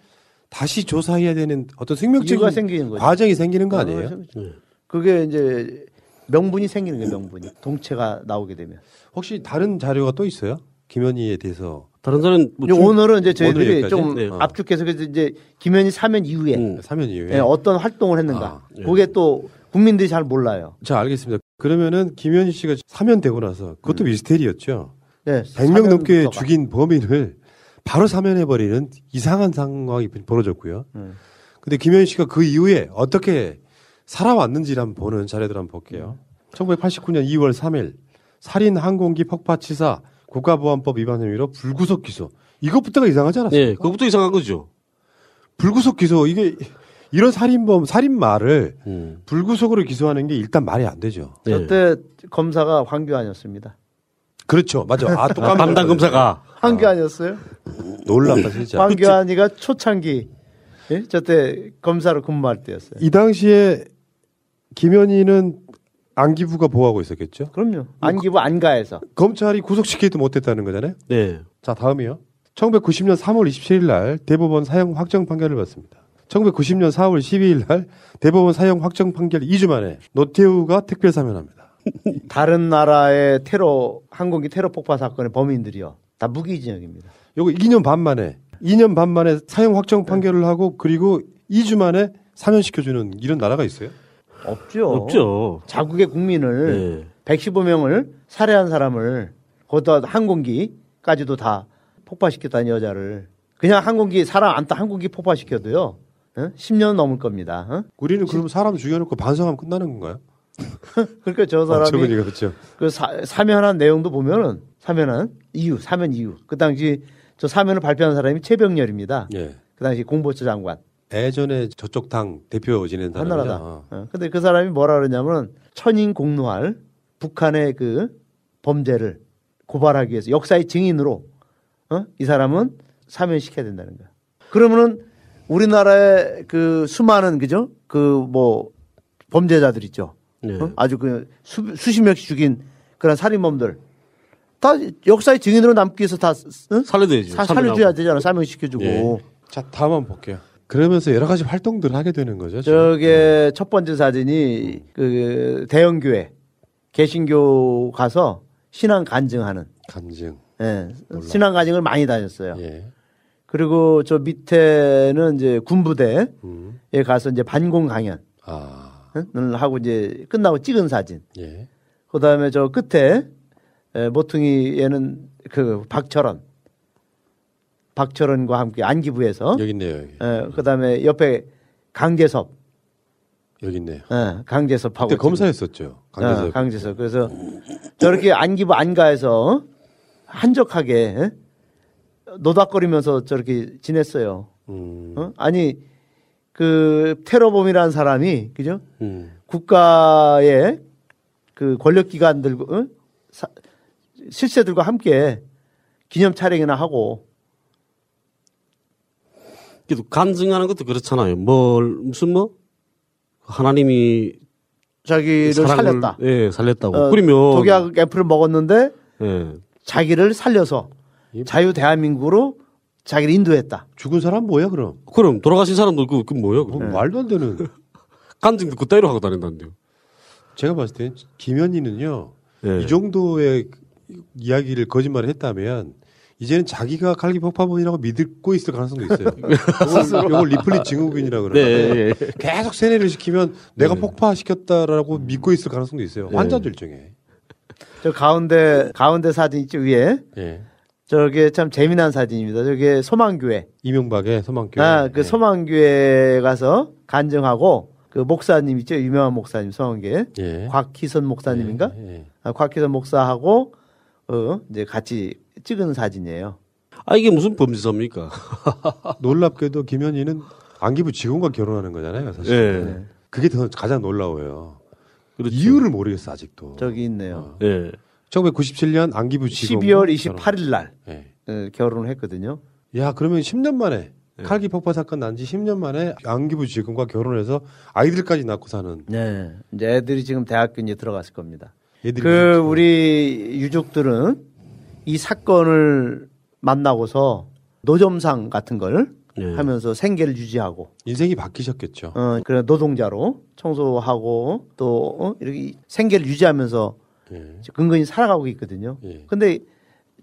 다시 조사해야 되는 어떤 생명적인 생기는 거죠. 과정이 생기는 거 어, 아니에요? 생- 그게 이제 명분이 생기는 거예요. 명분이 동체가 나오게 되면. 혹시 다른 자료가 또 있어요? 김현희에 대해서 다른 사람 뭐 오늘은 이제 저희들이? 좀 네. 어. 압축해서 그래서 이제 김현희 사면 이후에 사면 이후에 예, 어떤 활동을 했는가. 그게 또 국민들이 잘 몰라요. 자 알겠습니다. 그러면은 김현희 씨가 사면되고 나서 그것도 미스테리였죠. 네, 100명 넘게 사면부터가. 죽인 범인을 바로 사면해버리는 이상한 상황이 벌어졌고요. 음. 근데 김현희 씨가 그 이후에 어떻게 살아왔는지를 한번 보는 자료들 한번 볼게요. 1989년 2월 3일 살인 항공기 폭파치사 국가보안법 위반 혐의로 불구속 기소. 이것부터가 이상하지 않았습니까? 예, 그것부터 이상한 거죠. 불구속 기소 이게 이런 살인범 살인마를 음. 불구속으로 기소하는 게 일단 말이 안 되죠. 저때 검사가 황교안이었습니다. 그렇죠, 맞아. 아, 또 까먹었어요. 담당 검사가 황교안이었어요? 놀랍다 진짜. 황교안이가 초창기 예? 저때 검사로 근무할 때였어요. 이 당시에 김현희는 안기부가 보호하고 있었겠죠? 그럼요. 안기부 안가에서 검찰이 구속시키지도 못했다는 거잖아요. 네. 자 다음이요. 1990년 3월 27일 날 대법원 사형 확정 판결을 받습니다. 1990년 4월 12일 날 대법원 사형 확정 판결 2주 만에 노태우가 특별 사면합니다. 다른 나라의 테러 항공기 테러 폭파 사건의 범인들이요. 다 무기징역입니다. 요거 2년 반 만에 2년 반 만에 사형 확정 판결을 하고 그리고 2주 만에 사면시켜주는 이런 나라가 있어요? 없죠. 없죠. 자국의 국민을 115명을 살해한 사람을 거기다 항공기까지도 다 폭파시켰다는 여자를 그냥 항공기 사람 안타 항공기 폭파시켜도요. 어? 10년 넘을 겁니다. 어? 우리는 그럼 사람 죽여놓고 반성하면 끝나는 건가요? 그러니까 저 사람이 없죠. 그 사, 사면한 내용도 보면은 사면한 이유, 사면 이유. 그 당시 저 사면을 발표한 사람이 최병렬입니다. 예. 그 당시 공보처 장관. 예전에 저쪽 당 대표 지낸 사람이죠. 한나라당. 어. 어. 근데 그 사람이 뭐라 그러냐면 천인 공노할 북한의 그 범죄를 고발하기 위해서 역사의 증인으로 어? 이 사람은 사면시켜야 된다는 거야. 그러면은 우리나라의 그 수많은 그죠? 그 뭐 범죄자들 있죠. 어? 아주 그 수, 수십 명씩 죽인 그런 살인범들 다 역사의 증인으로 남기 위해서 다 어? 살려줘야죠. 사, 살려줘야 되잖아. 사면시켜주고. 예. 자 다음 한번 볼게요. 그러면서 여러 가지 활동들을 하게 되는 거죠. 저게 첫 번째 사진이 그 대형 교회 개신교 가서 신앙 간증하는 간증. 예. 신앙 간증을 많이 다녔어요. 예. 그리고 저 밑에는 이제 군부대에 음. 가서 이제 반공 강연 아. 을 하고 이제 끝나고 찍은 사진. 예. 그다음에 저 끝에 에, 모퉁이에는 그 박철원 박철원과 함께 안기부에서 여기 있네요. 여기. 에, 그다음에 옆에 강재섭 여기 있네요. 예, 강재섭하고 그때 검사였었죠. 강재섭. 강재섭. 강재섭. 그래서 저렇게 안기부 안가에서 한적하게 예? 노닥거리면서 저렇게 지냈어요. 음. 어? 아니 그 테러범이라는 사람이 그죠? 음. 국가의 그 권력 기관들 어? 사- 실세들과 함께 기념 촬영이나 하고 그래도 간증하는 것도 그렇잖아요. 뭘 무슨 뭐 하나님이 자기를 사랑을- 살렸다. 예, 살렸다고. 어, 그러면 독약 애플을 먹었는데 예. 자기를 살려서 자유 대한민국으로 자기를 인도했다. 죽은 사람 뭐야 그럼? 그럼 돌아가신 사람도 그, 그 뭐야? 그 말도 안 되는. 간증도 그따위로 하고 다닌다는데요. 제가 봤을 때 김현희는요. 예. 이 정도의 이야기를 거짓말을 했다면 이제는 자기가 칼기 폭파범이라고 믿고 있을 가능성도 있어요. 이걸, 이걸 리플릿 증후군이라고 네, 그러는데 예. 계속 세뇌를 시키면 내가 폭파시켰다라고 믿고 있을 가능성도 있어요. 네. 환자들 중에. 저 가운데 가운데 사진 있죠 위에. 예. 저게 참 재미난 사진입니다. 저게 소망교회. 이명박의 소망교회. 아, 그 소망교회 가서 간증하고 그 목사님 있죠 유명한 목사님 소망교회. 예. 곽희선 목사님인가? 예. 아, 곽희선 목사하고 어 이제 같이 찍은 사진이에요. 아 이게 무슨 범죄자입니까? 놀랍게도 김현희는 안기부 직원과 결혼하는 거잖아요, 사실. 예. 그게 더 가장 놀라워요. 그렇죠. 이유를 모르겠어 아직도. 저기 있네요. 예. 1997년 안기부 직원. 12월 28일 날 예. 어, 결혼을 했거든요. 야 그러면 10년 만에 칼기 폭파 사건 난 지 10년 만에 안기부 지검과 결혼해서 아이들까지 낳고 사는. 네. 이제 애들이 지금 대학교 이제 들어갔을 겁니다. 애들이 그 우리 유족들은 이 사건을 만나고서 노점상 같은 걸 하면서 생계를 유지하고 인생이 바뀌셨겠죠. 어, 그래 노동자로 청소하고 또 어? 이렇게 생계를 유지하면서 예. 근근히 살아가고 있거든요. 근데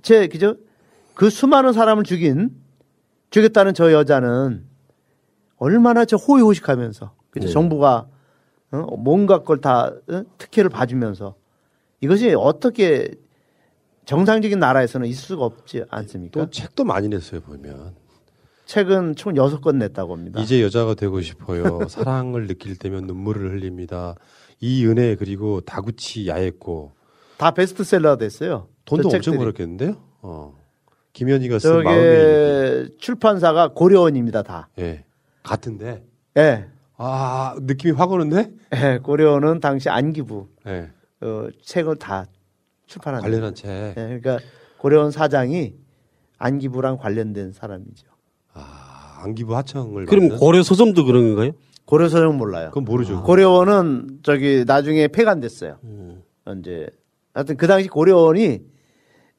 제 그죠 그 수많은 사람을 죽인 죽였다는 저 여자는 얼마나 저 호의호식하면서 그죠? 네. 정부가 어? 뭔가 걸다 어? 특혜를 봐주면서 이것이 어떻게 정상적인 나라에서는 있을 수가 없지 않습니까? 또 책도 많이 냈어요 보면. 책은 총 여섯 권 냈다고 합니다. 이제 여자가 되고 싶어요. 사랑을 느낄 때면 눈물을 흘립니다. 이 은혜 그리고 다구치 야했고 다 베스트셀러가 됐어요. 돈도 저 엄청. 벌었겠는데요. 어. 김현희가 쓴 마음의 출판사가 고려원입니다 다. 예. 같은데. 예. 아 느낌이 확 오는데? 예. 고려원은 당시 안기부 예. 어, 책을 다 출판한 관련한 책. 예, 그러니까 고려원 사장이 안기부랑 관련된 사람이죠. 안기부 하청을 그럼 만든? 고려 서점도 그런 건가요? 고려 서점 몰라요. 그건 모르죠. 고려원은 저기 나중에 폐간됐어요. 이제 하여튼 그 당시 고려원이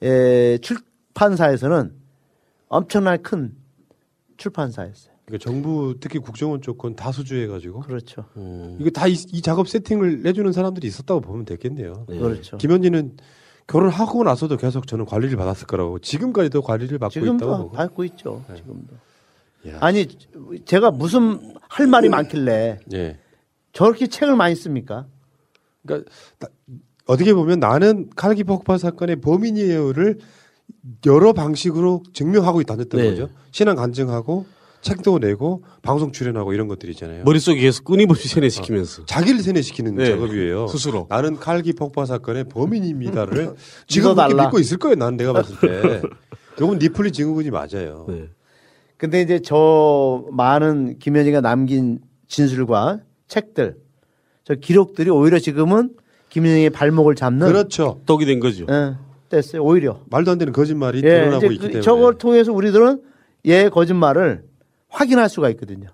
에, 출판사에서는 엄청나게 큰 출판사였어요. 그러니까 정부 특히 국정원 쪽건다 수주해가지고. 그렇죠. 이거 다이 작업 세팅을 내주는 사람들이 있었다고 보면 되겠네요. 그렇죠. 김현희는 결혼하고 나서도 계속 저는 관리를 받았을 거라고 지금까지도 관리를 받고 있다고 지금도 보고. 받고 있죠. 지금도. 아니 제가 무슨 할 말이 많길래 예. 저렇게 책을 많이 씁니까? 그러니까 나- 어떻게 보면 나는 칼기 폭파 사건의 범인이에요를 여러 방식으로 증명하고 있다는 네. 거죠. 신앙 간증하고 책도 내고 방송 출연하고 이런 것들 있잖아요. 머릿속에 계속 끊임없이 세뇌시키면서. 자기를 세뇌시키는 네. 작업이에요. 스스로. 나는 칼기 폭파 사건의 범인입니다를 지금. 그렇게 믿고 있을 거예요. 나는 내가 봤을 때. 요건 니플리 증후군이 맞아요. 근데 이제 저 많은 김현희가 남긴 진술과 책들, 저 기록들이 오히려 지금은 김현희의 발목을 잡는 그렇죠. 독이 된 거죠. 예, 됐어요. 오히려. 말도 안 되는 거짓말이 예, 드러나고 있기 그- 때문에. 저걸 통해서 우리들은 얘의 거짓말을 확인할 수가 있거든요.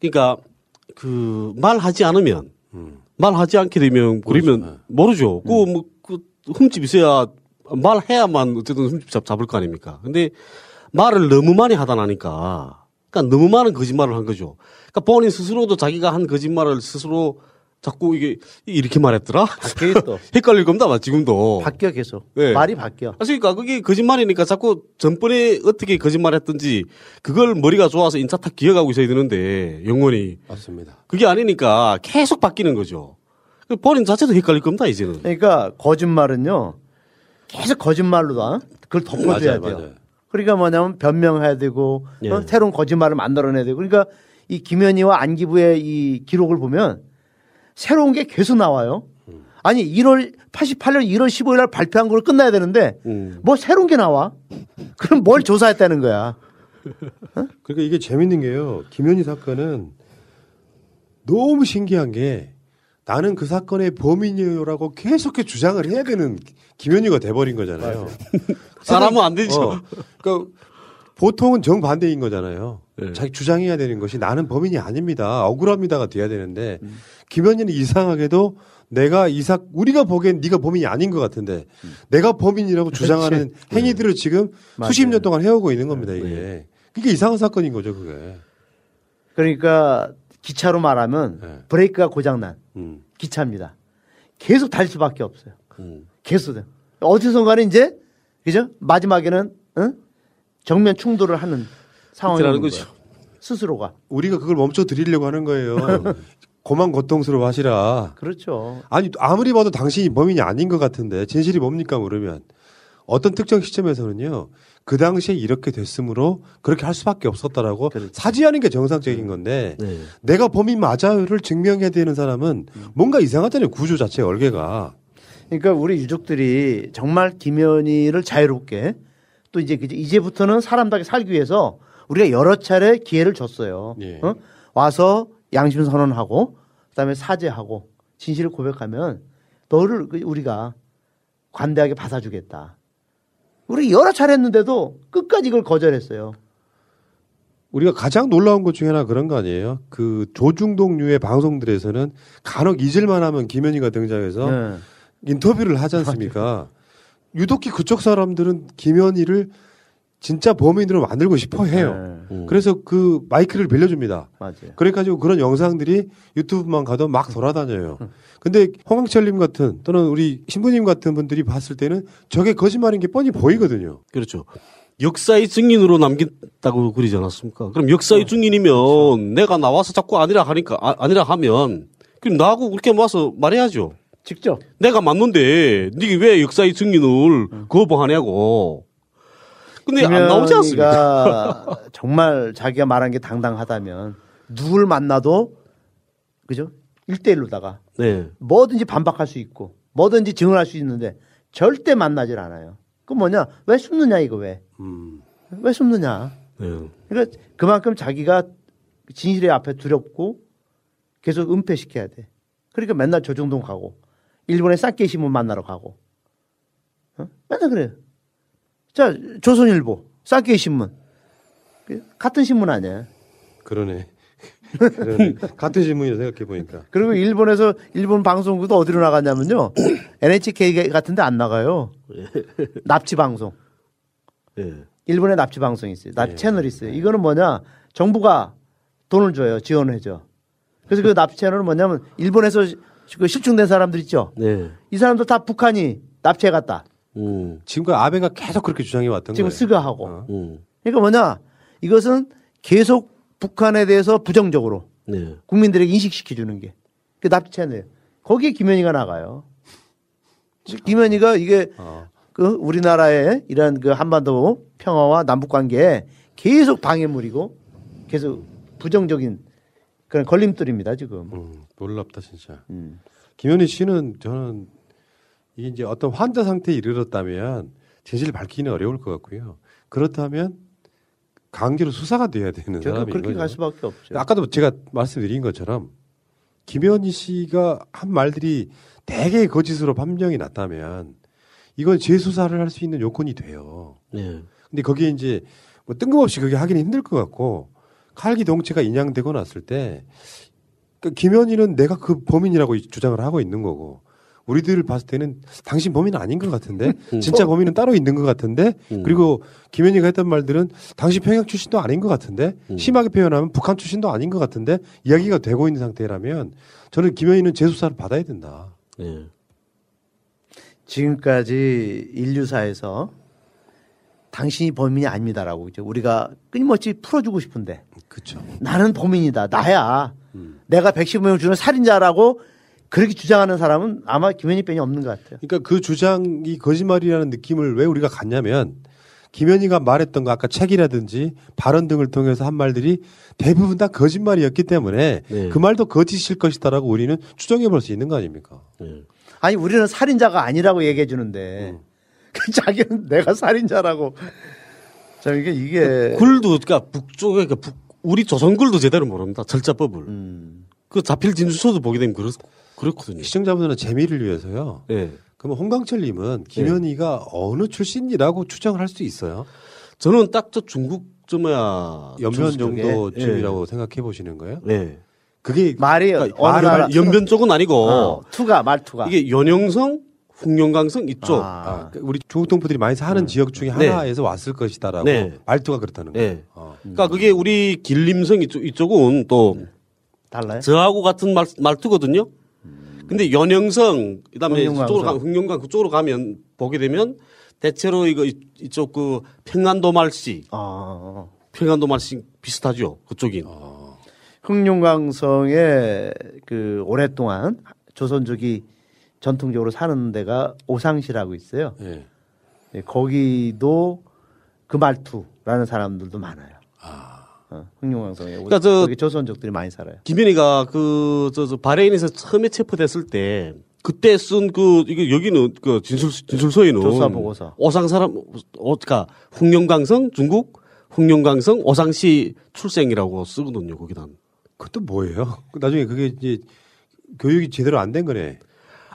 그러니까 그 말하지 않으면 음. 말하지 않게 되면 그러면 모르죠. 그뭐 그 흠집 있어야 말해야만 어쨌든 흠집 잡, 잡을 거 아닙니까? 근데 말을 너무 많이 하다 나니까 그러니까 너무 많은 거짓말을 한 거죠. 그러니까 본인 스스로도 자기가 한 거짓말을 스스로 자꾸 이게 이렇게 말했더라. 바뀌어 또. 헷갈릴 겁니다, 아마 지금도. 바뀌어 계속. 네. 말이 바뀌어. 그러니까 그게 거짓말이니까 자꾸 전번에 어떻게 거짓말했던지 그걸 머리가 좋아서 인차 탁 기억하고 있어야 되는데 영원히 맞습니다. 그게 아니니까 계속 바뀌는 거죠. 그 본인 자체도 헷갈릴 겁니다 이제는. 그러니까 거짓말은요 계속 거짓말로다 그걸 덮어줘야 맞아요, 돼요. 맞아요. 그러니까 뭐냐면 변명해야 되고 예. 어? 새로운 거짓말을 만들어내야 되고 그러니까 이 김현희와 안기부의 이 기록을 보면 새로운 게 계속 나와요. 아니 1월 88년 1월 15일 날 발표한 걸 끝나야 되는데 뭐 새로운 게 나와? 그럼 뭘 조사했다는 거야? 그러니까 이게 재밌는 게요. 김현희 사건은 너무 신기한 게 나는 그 사건의 범인이요라고 계속해 주장을 해야 되는 김현희가 돼버린 거잖아요. 사람은 안 되죠. 어, 그러니까 보통은 정반대인 거잖아요. 네. 자기 주장해야 되는 것이 나는 범인이 아닙니다. 억울합니다가 돼야 되는데 음. 김현희는 이상하게도 내가 이사 우리가 보기엔 네가 범인이 아닌 것 같은데 내가 범인이라고 주장하는 행위들을 지금 수십 년 동안 해오고 있는 겁니다. 이게 그게 이상한 사건인 거죠. 그게. 그러니까 기차로 말하면 브레이크가 고장난 기차입니다. 계속 달 수밖에 없어요. 계속. 어디선가는 이제 그죠? 마지막에는 응? 정면 충돌을 하는 상황이 그렇다는 오는 거죠. 스스로가. 우리가 그걸 멈춰 드리려고 하는 거예요. 고만 고통스러워 하시라. 그렇죠. 아니 아무리 봐도 당신이 범인이 아닌 것 같은데 진실이 뭡니까 그러면 어떤 특정 시점에서는요 그 당시에 이렇게 됐으므로 그렇게 할 수밖에 없었다라고 사지하는 게 정상적인 건데 내가 범인 맞아요를 증명해야 되는 사람은 뭔가 이상하잖아요 구조 자체 얼개가 그러니까 우리 유족들이 정말 김현희를 자유롭게 또 이제? 이제부터는 사람답게 살기 위해서 우리가 여러 차례 기회를 줬어요. 예. 어? 와서 양심 선언하고 그다음에 사죄하고 진실을 고백하면 너를 그 우리가 관대하게 받아주겠다. 우리 여러 차례 했는데도 끝까지 이걸 거절했어요. 우리가 가장 놀라운 것 중에 하나 그런 거 아니에요? 그 조중동류의 방송들에서는 간혹 잊을만 하면 김현희가 등장해서 네. 인터뷰를 하지 않습니까? 유독히 그쪽 사람들은 김현희를 진짜 범인으로 만들고 싶어 해요. 그래서 그 마이크를 빌려줍니다. 맞아요. 그래가지고 그런 영상들이 유튜브만 가도 막 돌아다녀요. 근데 홍항철님 같은 또는 우리 신부님 같은 분들이 봤을 때는 저게 거짓말인 게 뻔히 보이거든요. 그렇죠. 역사의 증인으로 남겼다고 그러지 않았습니까? 그럼 역사의 증인이면 내가 나와서 자꾸 아니라 하니까 아, 아니라 하면 그럼 나하고 그렇게 모아서 말해야죠. 직접. 내가 맞는데 네가 왜 역사의 증인을 거부하냐고. 근데 안 나오지 않습니까? 정말 자기가 말한 게 당당하다면 누굴 만나도 그죠? 1대1로다가 네. 뭐든지 반박할 수 있고 뭐든지 증언할 수 있는데 절대 만나질 않아요. 그 뭐냐? 왜 숨느냐 이거 왜? 왜 숨느냐? 네. 그러니까 그만큼 자기가 진실의 앞에 두렵고 계속 은폐시켜야 돼. 그러니까 맨날 조정동 가고 일본의 신문 만나러 가고 어? 맨날 그래요. 자 조선일보 쌍케이 신문 같은 신문 아니야. 그러네. 그러네. 같은 질문이라 생각해 보니까. 그리고 일본에서 일본 방송국도 어디로 나갔냐면요. NHK 같은 데 안 나가요. 납치 방송. 일본에 납치 방송이 있어요. 납치 채널이 있어요. 이거는 뭐냐? 정부가 돈을 줘요. 지원을 해줘. 그래서 그 납치 채널은 뭐냐면 일본에서 시- 그 실종된 사람들 있죠. 네. 이 사람들 다 북한이 납치해 갔다. 지금까지 아베가 계속 그렇게 주장해 왔던 지금 거예요. 스가하고. 그러니까 뭐냐? 이것은 계속 북한에 대해서 부정적으로 네. 국민들에게 인식시켜 주는 게. 그 납치 채널. 거기에 김현희가 나가요. 김현희가 이게 그 우리나라의 이런 그 한반도 평화와 남북 관계에 계속 방해물이고 계속 부정적인 그런 걸림돌입니다, 지금. 놀랍다 진짜. 김현희 씨는 저는 이게 이제 어떤 환자 상태에 이르렀다면 진실을 밝히기는 어려울 것 같고요. 그렇다면 강제로 수사가 돼야 되는 저- 사람이 그렇게 갈 수밖에 없죠. 아까도 제가 말씀드린 것처럼 김현희 씨가 한 말들이 대개 거짓으로 판명이 났다면 이건 재수사를 할 수 있는 요건이 돼요. 네. 근데 거기에 이제 뭐 뜬금없이 그게 하기는 힘들 것 같고 칼기 동체가 인양되고 났을 때 그러니까 김현희는 내가 그 범인이라고 주장을 하고 있는 거고 우리들 봤을 때는 당신 범인은 아닌 것 같은데 진짜 범인은 따로 있는 것 같은데 그리고 김현희가 했던 말들은 당신 평양 출신도 아닌 것 같은데 심하게 표현하면 북한 출신도 아닌 것 같은데 이야기가 되고 있는 상태라면 저는 김현희는 재수사를 받아야 된다. 네. 지금까지 인류사에서 당신이 범인이 아닙니다라고 이제 우리가 끊임없이 풀어주고 싶은데. 그렇죠. 나는 범인이다. 나야. 내가 115명 중에 살인자라고 그렇게 주장하는 사람은 아마 김현희 빼이 없는 것 같아요. 그러니까 그 주장이 거짓말이라는 느낌을 왜 우리가 갖냐면 김현희가 말했던 거 아까 책이라든지 발언 등을 통해서 한 말들이 대부분 다 거짓말이었기 때문에 그 말도 거짓일 것이다라고 우리는 추정해 볼 수 있는 거 아닙니까? 아니 우리는 살인자가 아니라고 얘기해 주는데 그 자기는 내가 살인자라고. 자 이게 이게 글도 그러니까 북쪽에 그 북, 우리 조선글도 제대로 모릅니다. 절자법을. 그 자필 진술서도 보게 되면 그렇, 그렇거든요. 시청자분들은 재미를 위해서요. 네. 그러면 홍강철님은 김현희가 어느 출신이라고 추정을 할 수 있어요? 저는 딱 저 중국 저 뭐야 연변 저 쪽에. 정도쯤이라고 생각해 보시는 거예요? 네. 그게 말이 그러니까 말을 나라- 연변 쪽은 아니고 어, 투가 말투가 이게 연영성, 흑룡강성 이쪽. 아, 그 우리 중국 동포들이 많이 사는 지역 중에 네. 하나에서 왔을 것이다라고 네. 말투가 그렇다는 거예요. 네. 그러니까 그게 우리 길림성 이쪽 이쪽은 또 달라요? 저하고 같은 말, 말투거든요. 근데 연영성 그다음에 가 흑룡강 그쪽으로 가면 보게 되면 대체로 이거 이- 이쪽 그 평안도 말씨, 아. 평안도 말씨 비슷하죠. 그쪽인. 흑룡강성에 그 오랫동안 조선족이 전통적으로 사는 데가 오상시라고 있어요. 예. 예, 거기도 그 말투라는 사람들도 많아요. 어, 흑룡강성에 그러니까 저- 거기 조선족들이 많이 살아요. 김현희가 그, 저, 저, 바레인에서 처음에 체포됐을 때, 그때 쓴 그, 이게 여기는 그 진술, 진술서에는. 조사 보고서. 오상 사람, 어, 그니까, 흑룡강성, 중국, 흑룡강성, 오상시 출생이라고 쓰거든요, 거기다. 그것도 뭐예요? 나중에 그게 이제 교육이 제대로 안 된 거네.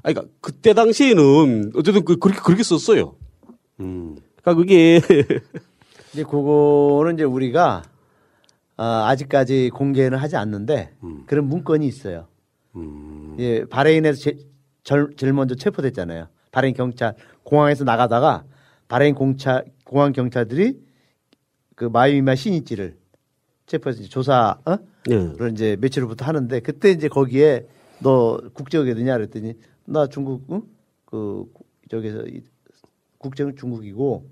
아니, 그니까, 그때 당시에는, 어쨌든 그, 그렇게, 그렇게 썼어요. 음. 그니까 그게, 이제 그거는 이제 우리가 어, 아직까지 공개는 하지 않는데 그런 문건이 있어요. 예, 바레인에서 제, 절, 제일 먼저 체포됐잖아요. 바레인 경찰 공항에서 나가다가 바레인 공차 공항 경찰들이 그 마이미마 신이찌를 체포해서 조사 어? 네. 를 이제 며칠 후부터 하는데 그때 이제 거기에 너 국적이 어디냐 그랬더니 나 중국 응? 그 저기서 이- 국적은 중국이고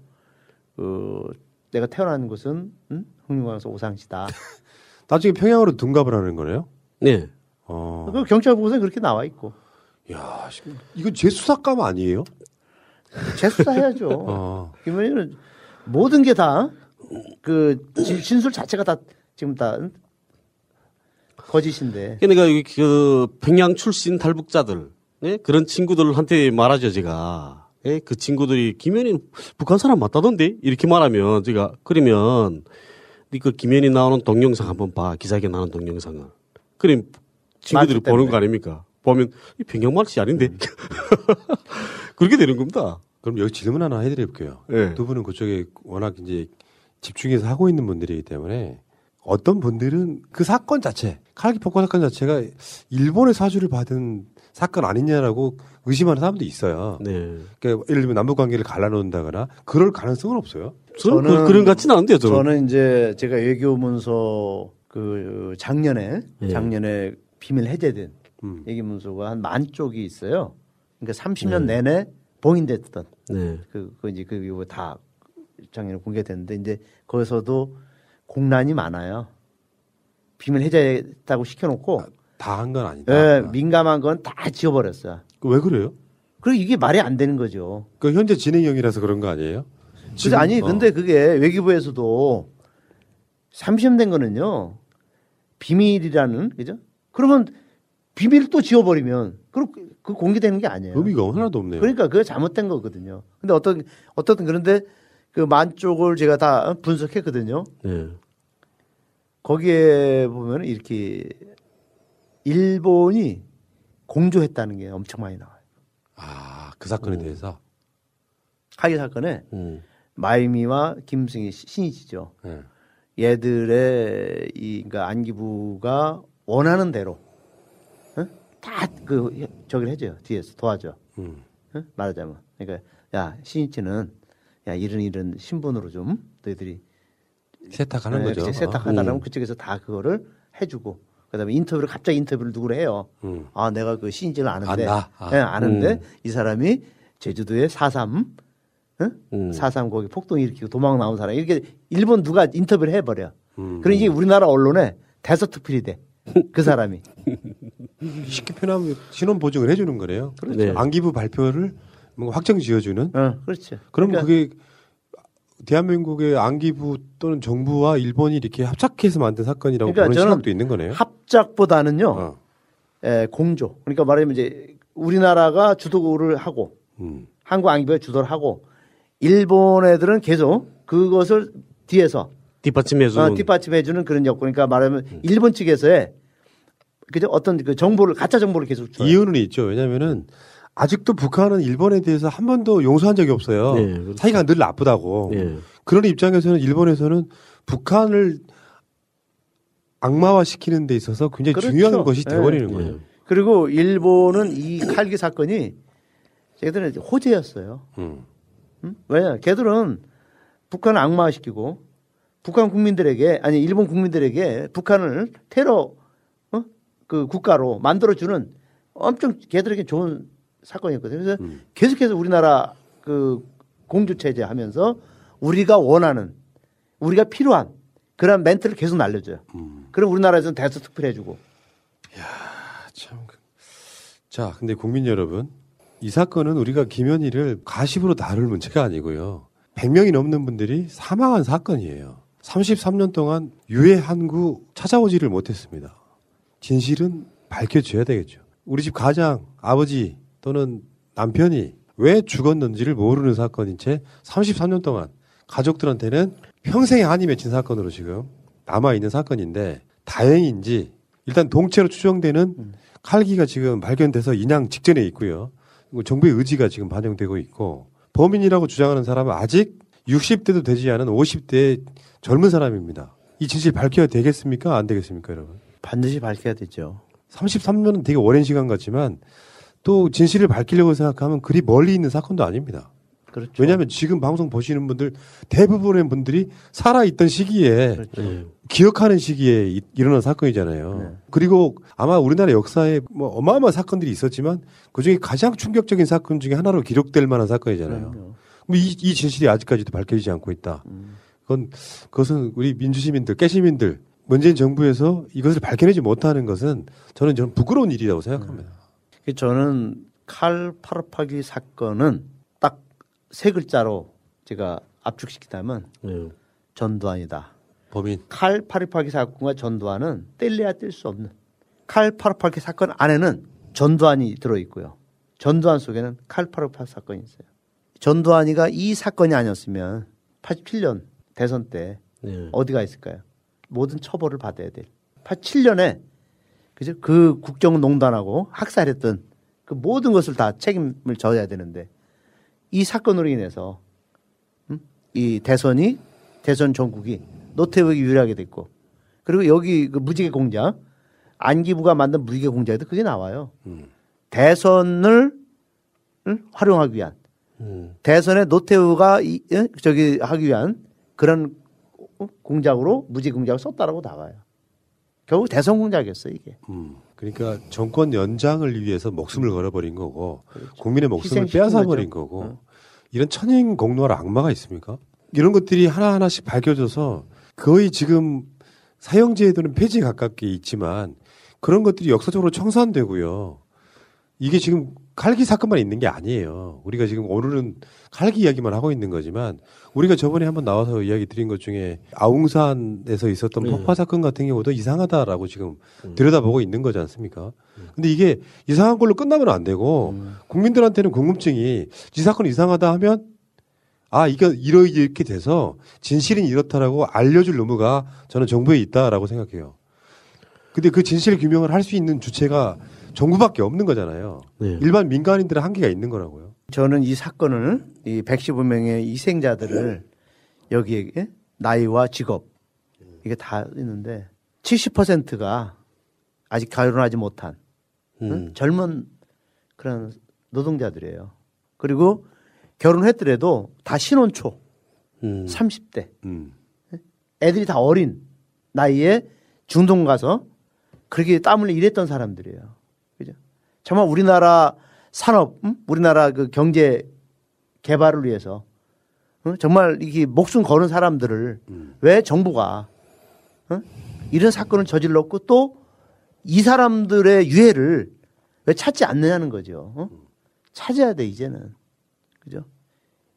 그 내가 태어난 곳은 응? 흑룡강성 오상시다. 나중에 평양으로 둔갑을 하는 거네요. 네. 어. 그 경찰 보고서에 그렇게 나와 있고. 야, 이건 제 수사감 아니에요? 재수사해야죠. 어. 김현희는 모든 게 다 그 진술 자체가 다 지금 다 응? 거짓인데. 그러니까 여기 그 평양 출신 탈북자들 네? 그런 친구들한테 말하죠 제가 예? 그 친구들이 김현희 북한 사람 맞다던데 이렇게 말하면 제가 그러면 그 김현희 나오는 동영상 한번 봐 기사에 나오는 동영상을 그럼 친구들이 보는. 거 아닙니까 보면 이 평양 말씨 아닌데 그렇게 되는 겁니다. 그럼 여기 질문 하나 해드릴게요. 네. 두 분은 그쪽에 워낙 이제 집중해서 하고 있는 분들이기 때문에 어떤 분들은 그 사건 자체, 칼기 폭파 사건 자체가 일본의 사주를 받은 사건 아니냐라고 의심하는 사람도 있어요. 네. 그러니까 예를 들면 남북 관계를 갈라놓는다거나 그럴 가능성은 없어요. 저는 그- 것 같지는 않은데요, 저는. 저는 이제 제가 외교문서 그 작년에 예. 작년에 비밀 해제된 음. 외교문서가 한 만 쪽이 있어요. 그러니까 30년 네. 내내 봉인됐던 네. 그, 그 이제 그 이후 다 작년에 공개됐는데 이제 거기서도 공란이 많아요. 비밀 해제했다고 시켜놓고 다 한 건 아니다. 예, 민감한 건 다 지워버렸어요. 왜 그래요? 그리고 이게 말이 안 되는 거죠. 그 현재 진행형이라서 그런 거 아니에요? 근데 아니 어. 근데 그게 외교부에서도 30년 된 거는요 비밀이라는 그죠? 그러면 비밀을 또 지워버리면 그럼 그- 그 공개되는 게 아니에요. 의미가 하나도 없네요. 그러니까 그게 잘못된 거거든요. 근데 어떤 어떻든 그런데 그 만 쪽을 제가 다 분석했거든요. 네. 거기에 보면 이렇게 일본이 공조했다는 게 엄청 많이 나와요. 아, 그 사건에 대해서 하기 사건에 음. 마이미와 김승희 시- 신이시죠. 네. 얘들의 이 그러니까 안기부가 원하는 대로 다그 저기를 해줘요 뒤에서 도와줘. 음. 응? 말하자면 그러니까 야 신이치는 야 이런 이런 신분으로 좀 너희들이 세탁하는 네, 거죠. 세탁하다라면 음. 그쪽에서 다 그거를 해주고 그다음에 인터뷰를 갑자기 인터뷰를 누구를 해요. 음. 아 내가 그 신인지를 아는데 안다. 아. 네, 아는데 음. 이 사람이 제주도에 4.3 응? 음. 4.3 거기 폭동 일으키고 도망 나온 사람 이렇게 일본 누가 인터뷰를 해버려. 음. 그럼 이게 우리나라 언론에 대서특필이 돼. 그 사람이. 쉽게 표현하면 신원 보증을 해주는 거래요. 그렇죠. 네. 안기부 발표를 뭔가 확정 지어주는. 어, 그렇죠. 그럼 그러니까- 그게 대한민국의 안기부 또는 정부와 일본이 이렇게 합작해서 만든 사건이라고 그러니까 보는 시각도 있는 거네요. 합작보다는요. 어. 에, 공조. 그러니까 말하자면 이제 우리나라가 주도를 하고 음. 한국 안기부가 주도를 하고 일본 애들은 계속 그것을 뒤에서 뒷받침해주는 어, 뒷받침해주는 그런 역할. 그러니까 말하면 일본 측에서의 그죠 어떤 그 정보를 가짜 정보를 계속 줘요. 이유는 있죠. 왜냐면은 아직도 북한은 일본에 대해서 한 번도 용서한 적이 없어요. 네, 그렇죠. 사이가 늘 나쁘다고. 네. 그런 입장에서는 일본에서는 북한을 악마화 시키는 데 있어서 굉장히 그렇죠. 중요한 것이 네. 돼버리는 거예요. 그리고 일본은 이 칼기 사건이 걔들은 이제 호재였어요. 음. 응? 왜냐? 걔들은 북한을 악마화시키고 북한 국민들에게 아니 일본 국민들에게 북한을 테러 어? 그 국가로 만들어주는 엄청 걔들에게 좋은 사건이었거든요. 그래서 계속해서 우리나라 그 공주 체제 하면서 우리가 원하는 우리가 필요한 그런 멘트를 계속 날려줘요. 그럼 우리나라에서는 대서특필해주고 자, 근데 국민 여러분, 이 사건은 우리가 김현희를 가십으로 다룰 문제가 아니고요. 100명이 넘는 분들이 사망한 사건이에요. 33년 동안 유해 한구 찾아오지를 못했습니다. 진실은 밝혀져야 되겠죠. 우리 집 가장, 아버지 또는 남편이 왜 죽었는지를 모르는 사건인 채 33년 동안 가족들한테는 평생의 한이 맺힌 사건으로 지금 남아있는 사건인데 다행인지 일단 동체로 추정되는 칼기가 지금 발견돼서 인양 직전에 있고요. 정부의 의지가 지금 반영되고 있고 범인이라고 주장하는 사람은 아직 60대도 되지 않은 50대의 젊은 사람입니다. 이 진실 밝혀야 되겠습니까? 안 되겠습니까, 여러분? 반드시 밝혀야 되죠. 33년은 되게 오랜 시간 같지만 또 진실을 밝히려고 생각하면 그리 멀리 있는 사건도 아닙니다. 그렇죠. 왜냐하면 지금 방송 보시는 분들 대부분의 분들이 살아 있던 시기에 그렇죠. 기억하는 시기에 이- 일어난 사건이잖아요. 네. 그리고 아마 우리나라 역사에 뭐 어마어마한 사건들이 있었지만 그 중에 가장 충격적인 사건 중에 하나로 기록될 만한 사건이잖아요. 그럼 이, 이 진실이 아직까지도 밝혀지지 않고 있다. 음. 그건 그것은 우리 민주시민들, 깨시민들, 문재인 정부에서 이것을 밝혀내지 못하는 것은 저는 좀 부끄러운 일이라고 생각합니다. 그 저는 칼 파르파기 사건은 딱 세 글자로 제가 압축시키자면 전두환이다. 범인. 칼 파르파기 사건과 전두환은 뗄래야 뗄 수 없는 칼 파르파기 사건 안에는 전두환이 들어 있고요. 전두환 속에는 칼 파르파기 사건이 있어요. 전두환이가 이 사건이 아니었으면 87년 대선 때 어디가 있을까요? 모든 처벌을 받아야 될. 87년에 그죠? 그 국정농단하고 학살했던 그 모든 것을 다 책임을 져야 되는데 이 사건으로 인해서 음? 이 대선이 대선 전국이 노태우에게 유리하게 됐고 그리고 여기 그 무지개 공작 안기부가 만든 무지개 공작에도 그게 나와요. 대선을 응? 활용하기 위한 대선에 노태우가 이, 예? 저기 하기 위한 그런 어? 공작으로 무지개 공작을 썼다라고 나와요. 결국 대선 공작이었어요 이게. 그러니까 정권 연장을 위해서 목숨을 걸어버린 거고 그렇죠. 국민의 목숨을 빼앗아버린. 거고 이런 천인 공노할 악마가 있습니까? 이런 것들이 하나 하나씩 밝혀져서 거의 지금 사형제도는 폐지에 가깝게 있지만 그런 것들이 역사적으로 청산되고요. 이게 지금 칼기 사건만 있는 게 아니에요. 우리가 지금 오늘은 칼기 이야기만 하고 있는 거지만 우리가 저번에 한번 나와서 이야기 드린 것 중에 아웅산에서 있었던 네. 폭파 사건 같은 경우도 이상하다라고 지금 들여다보고 있는 거지 않습니까? 근데 이게 이상한 걸로 끝나면 안 되고 국민들한테는 궁금증이 이 사건 이상하다 하면 아, 이거 이러 이렇게 돼서 진실은 이렇다라고 알려줄 의무가 저는 정부에 있다라고 생각해요. 근데 그 진실 규명을 할 수 있는 주체가 정부밖에 없는 거잖아요. 일반 민간인들은 한계가 있는 거라고요. 저는 이 사건을 이 115명의 희생자들을 여기에 예? 나이와 직업 이게 다 있는데 70%가 아직 결혼하지 못한 응? 젊은 그런 노동자들이에요. 그리고 결혼했더라도 다 신혼초 30대 애들이 다 어린 나이에 중동 가서 그렇게 땀 흘려 일했던 사람들이에요. 정말 우리나라 산업, 응? 우리나라 그 경제 개발을 위해서 응? 정말 이게 목숨 거는 사람들을 왜 정부가 응? 이런 사건을 저질렀고 또 이 사람들의 유해를 왜 찾지 않느냐는 거죠. 어? 찾아야 돼 이제는 그죠?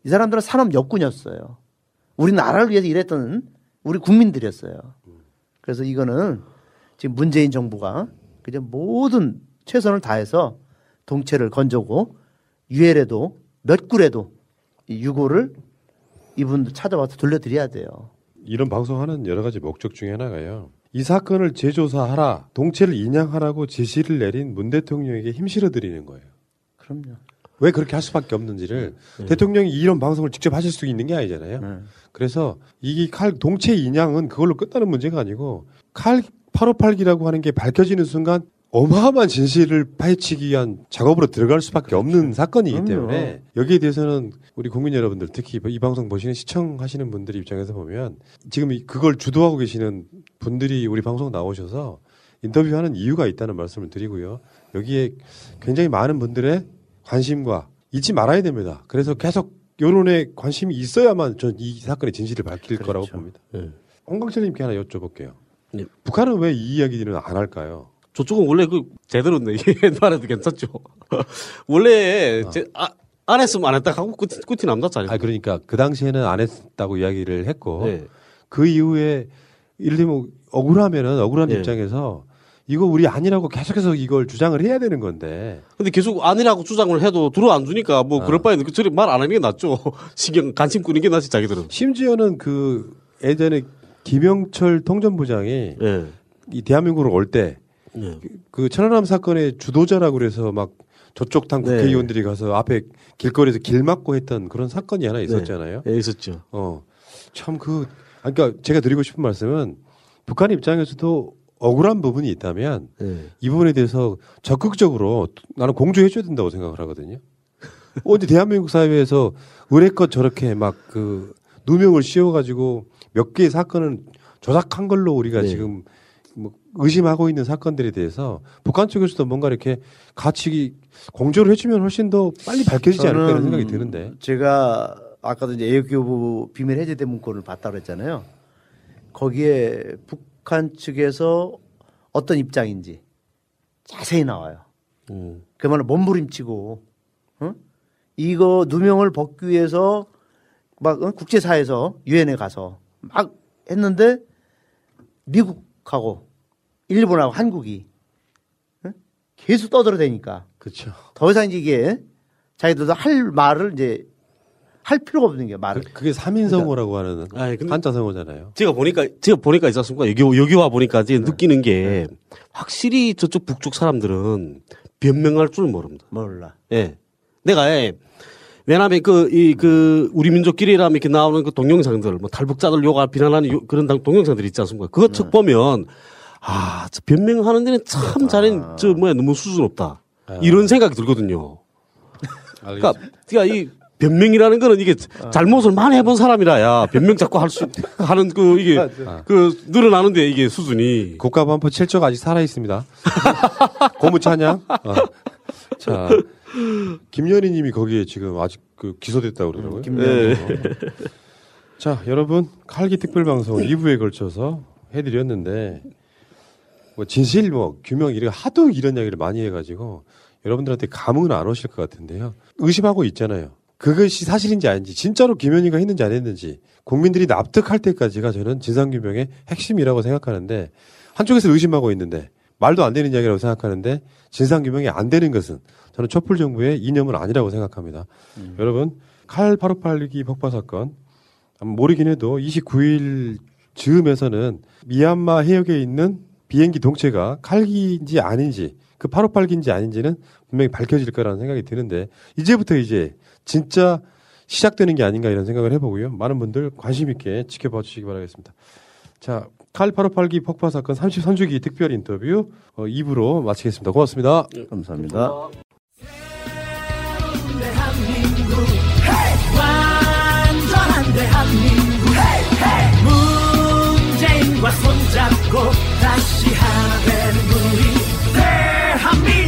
이 사람들은 산업 역군이었어요. 우리 나라를 위해서 일했던 우리 국민들이었어요. 그래서 이거는 지금 문재인 정부가 그죠 모든 최선을 다해서 동체를 건져고 유해라도 몇이 유고를 이분들 찾아와서 돌려드려야 돼요. 이런 방송하는 여러 가지 목적 중에 하나가요. 이 사건을 재조사하라, 동체를 인양하라고 지시를 내린 문 대통령에게 힘 실어 드리는 거예요. 그럼요. 왜 그렇게 할 수밖에 없는지를 네. 대통령이 이런 방송을 직접 하실 수 있는 게 아니잖아요. 그래서 이 칼 동체 인양은 그걸로 끝나는 문제가 아니고 칼 858기라고 하는 게 밝혀지는 순간 어마어마한 진실을 파헤치기 위한 작업으로 들어갈 수밖에 없는 사건이기. 때문에 여기에 대해서는 우리 국민 여러분들 특히 이 방송 보시는 시청하시는 분들 입장에서 보면 지금 이- 그걸 주도하고 계시는 분들이 우리 방송 나오셔서 인터뷰하는 이유가 있다는 말씀을 드리고요. 여기에 굉장히 많은 분들의 관심과 잊지 말아야 됩니다. 그래서 계속 여론에 관심이 있어야만 전 이 사건의 진실을 밝힐 거라고 봅니다. 홍광철님께 하나 여쭤볼게요. 북한은 왜 이 이야기들은 안 할까요? 저쪽은 원래 그 제대로 내 말해도 괜찮죠. 원래 제, 아, 안 했으면 안 했다 하고 끝, 끝이 남았잖아요. 아 그러니까 그 당시에는 안 했다고 이야기를 했고 네. 그 이후에 예를 들면 억울하면은 억울한 네. 입장에서 이거 우리 아니라고 계속해서 이걸 주장을 해야 되는 건데 근데 계속 아니라고 주장을 해도 들어 안 주니까 뭐 그럴 바에는 그 저리 말 안 하는 게 낫죠. 신경 관심 끄는 게 낫지 자기들은. 심지어는 그 예전에 김영철 통전부장이 네. 이 대한민국으로 올때 그 천안함 사건의 주도자라고 그래서 막 저쪽 당 네. 국회의원들이 가서 앞에 길거리에서 길 막고 했던 그런 사건이 하나 있었잖아요. 네, 있었죠. 어. 참 그, 아, 그러니까 제가 드리고 싶은 말씀은 북한 입장에서도 억울한 부분이 있다면 네. 이 부분에 대해서 적극적으로 나는 공조해줘야 된다고 생각을 하거든요. 어디 대한민국 사회에서 의뢰껏 저렇게 막 그 누명을 씌워가지고 몇 개의 사건을 조작한 걸로 우리가 네. 지금 뭐 의심하고 있는 사건들에 대해서 북한 쪽에서도 뭔가 이렇게 같이 공조를 해주면 훨씬 더 빨리 밝혀지지 않을까 이런 생각이 드는데. 제가 아까도 이제 애교부 비밀 해제된 문건을 봤다고 그랬잖아요. 거기에 북한 측에서 어떤 입장인지 자세히 나와요. 음. 그야말로 몸부림치고, 어? 이거 누명을 벗기 위해서 막 어? 국제사에서 유엔에 가서 막 했는데 미국하고 일본하고 한국이 어? 계속 떠들어대니까 그렇죠. 더 이상 이제 이게 자기들도 할 말을 이제 할 필요가 없는 게 말을. 그게 삼인성어라고 하는 아니, 근데 한자 성어잖아요. 제가 보니까 제가 보니까 있지 않습니까? 여기 여기 와 보니까 이제 느끼는 게 확실히 저쪽 북쪽 사람들은 변명할 줄 모릅니다. 몰라. 예. 내가 예. 왜냐하면 그 이 그 우리 민족끼리라면 이렇게 나오는 그 동영상들 뭐 탈북자들 욕할 비난하는 요- 그런 당- 동영상들 있지 않습니까? 그거 척 보면 아, 저 변명하는 데는 참 잘해 저 뭐야 너무 수준 없다. 이런 생각이 들거든요. 그러니까, 그러니까 이 변명이라는 거는 이게 잘못을 많이 해본 사람이라야 변명 자꾸 할 수 하는 그 이게 그 늘어나는데 이게 수준이 국가 반포 7조가 아직 살아 있습니다. 고무 찬양. 어. 자, 김연희님이 거기에 지금 아직 그 기소됐다고 그러더라고요. 김연희. 네. 자, 여러분 칼기 특별 방송 2부에 걸쳐서 해드렸는데 뭐 진실 뭐 규명 이런 하도 이런 이야기를 많이 해가지고 여러분들한테 감흥은 안 오실 것 같은데요. 의심하고 있잖아요. 그것이 사실인지 아닌지 진짜로 김현희가 했는지 안 했는지 국민들이 납득할 때까지가 저는 진상규명의 핵심이라고 생각하는데 한쪽에서 의심하고 있는데 말도 안 되는 이야기라고 생각하는데 진상규명이 안 되는 것은 저는 촛불 정부의 이념은 아니라고 생각합니다. 여러분 칼 858기 폭파 사건 모르긴 해도 29일 즈음에서는 미얀마 해역에 있는 비행기 동체가 칼기인지 아닌지 그 858기인지 아닌지는 분명히 밝혀질 거라는 생각이 드는데 이제부터 이제 진짜 시작되는 게 아닌가 이런 생각을 해보고요. 많은 분들 관심 있게 지켜봐 주시기 바라겠습니다. 자, 칼 858기 폭파 사건 33주기 특별 인터뷰 어, 2부로 마치겠습니다. 고맙습니다. 감사합니다. 대한민국 완전한 대한민국 당신과 손잡고 다시 하나 되는 우리 대한민국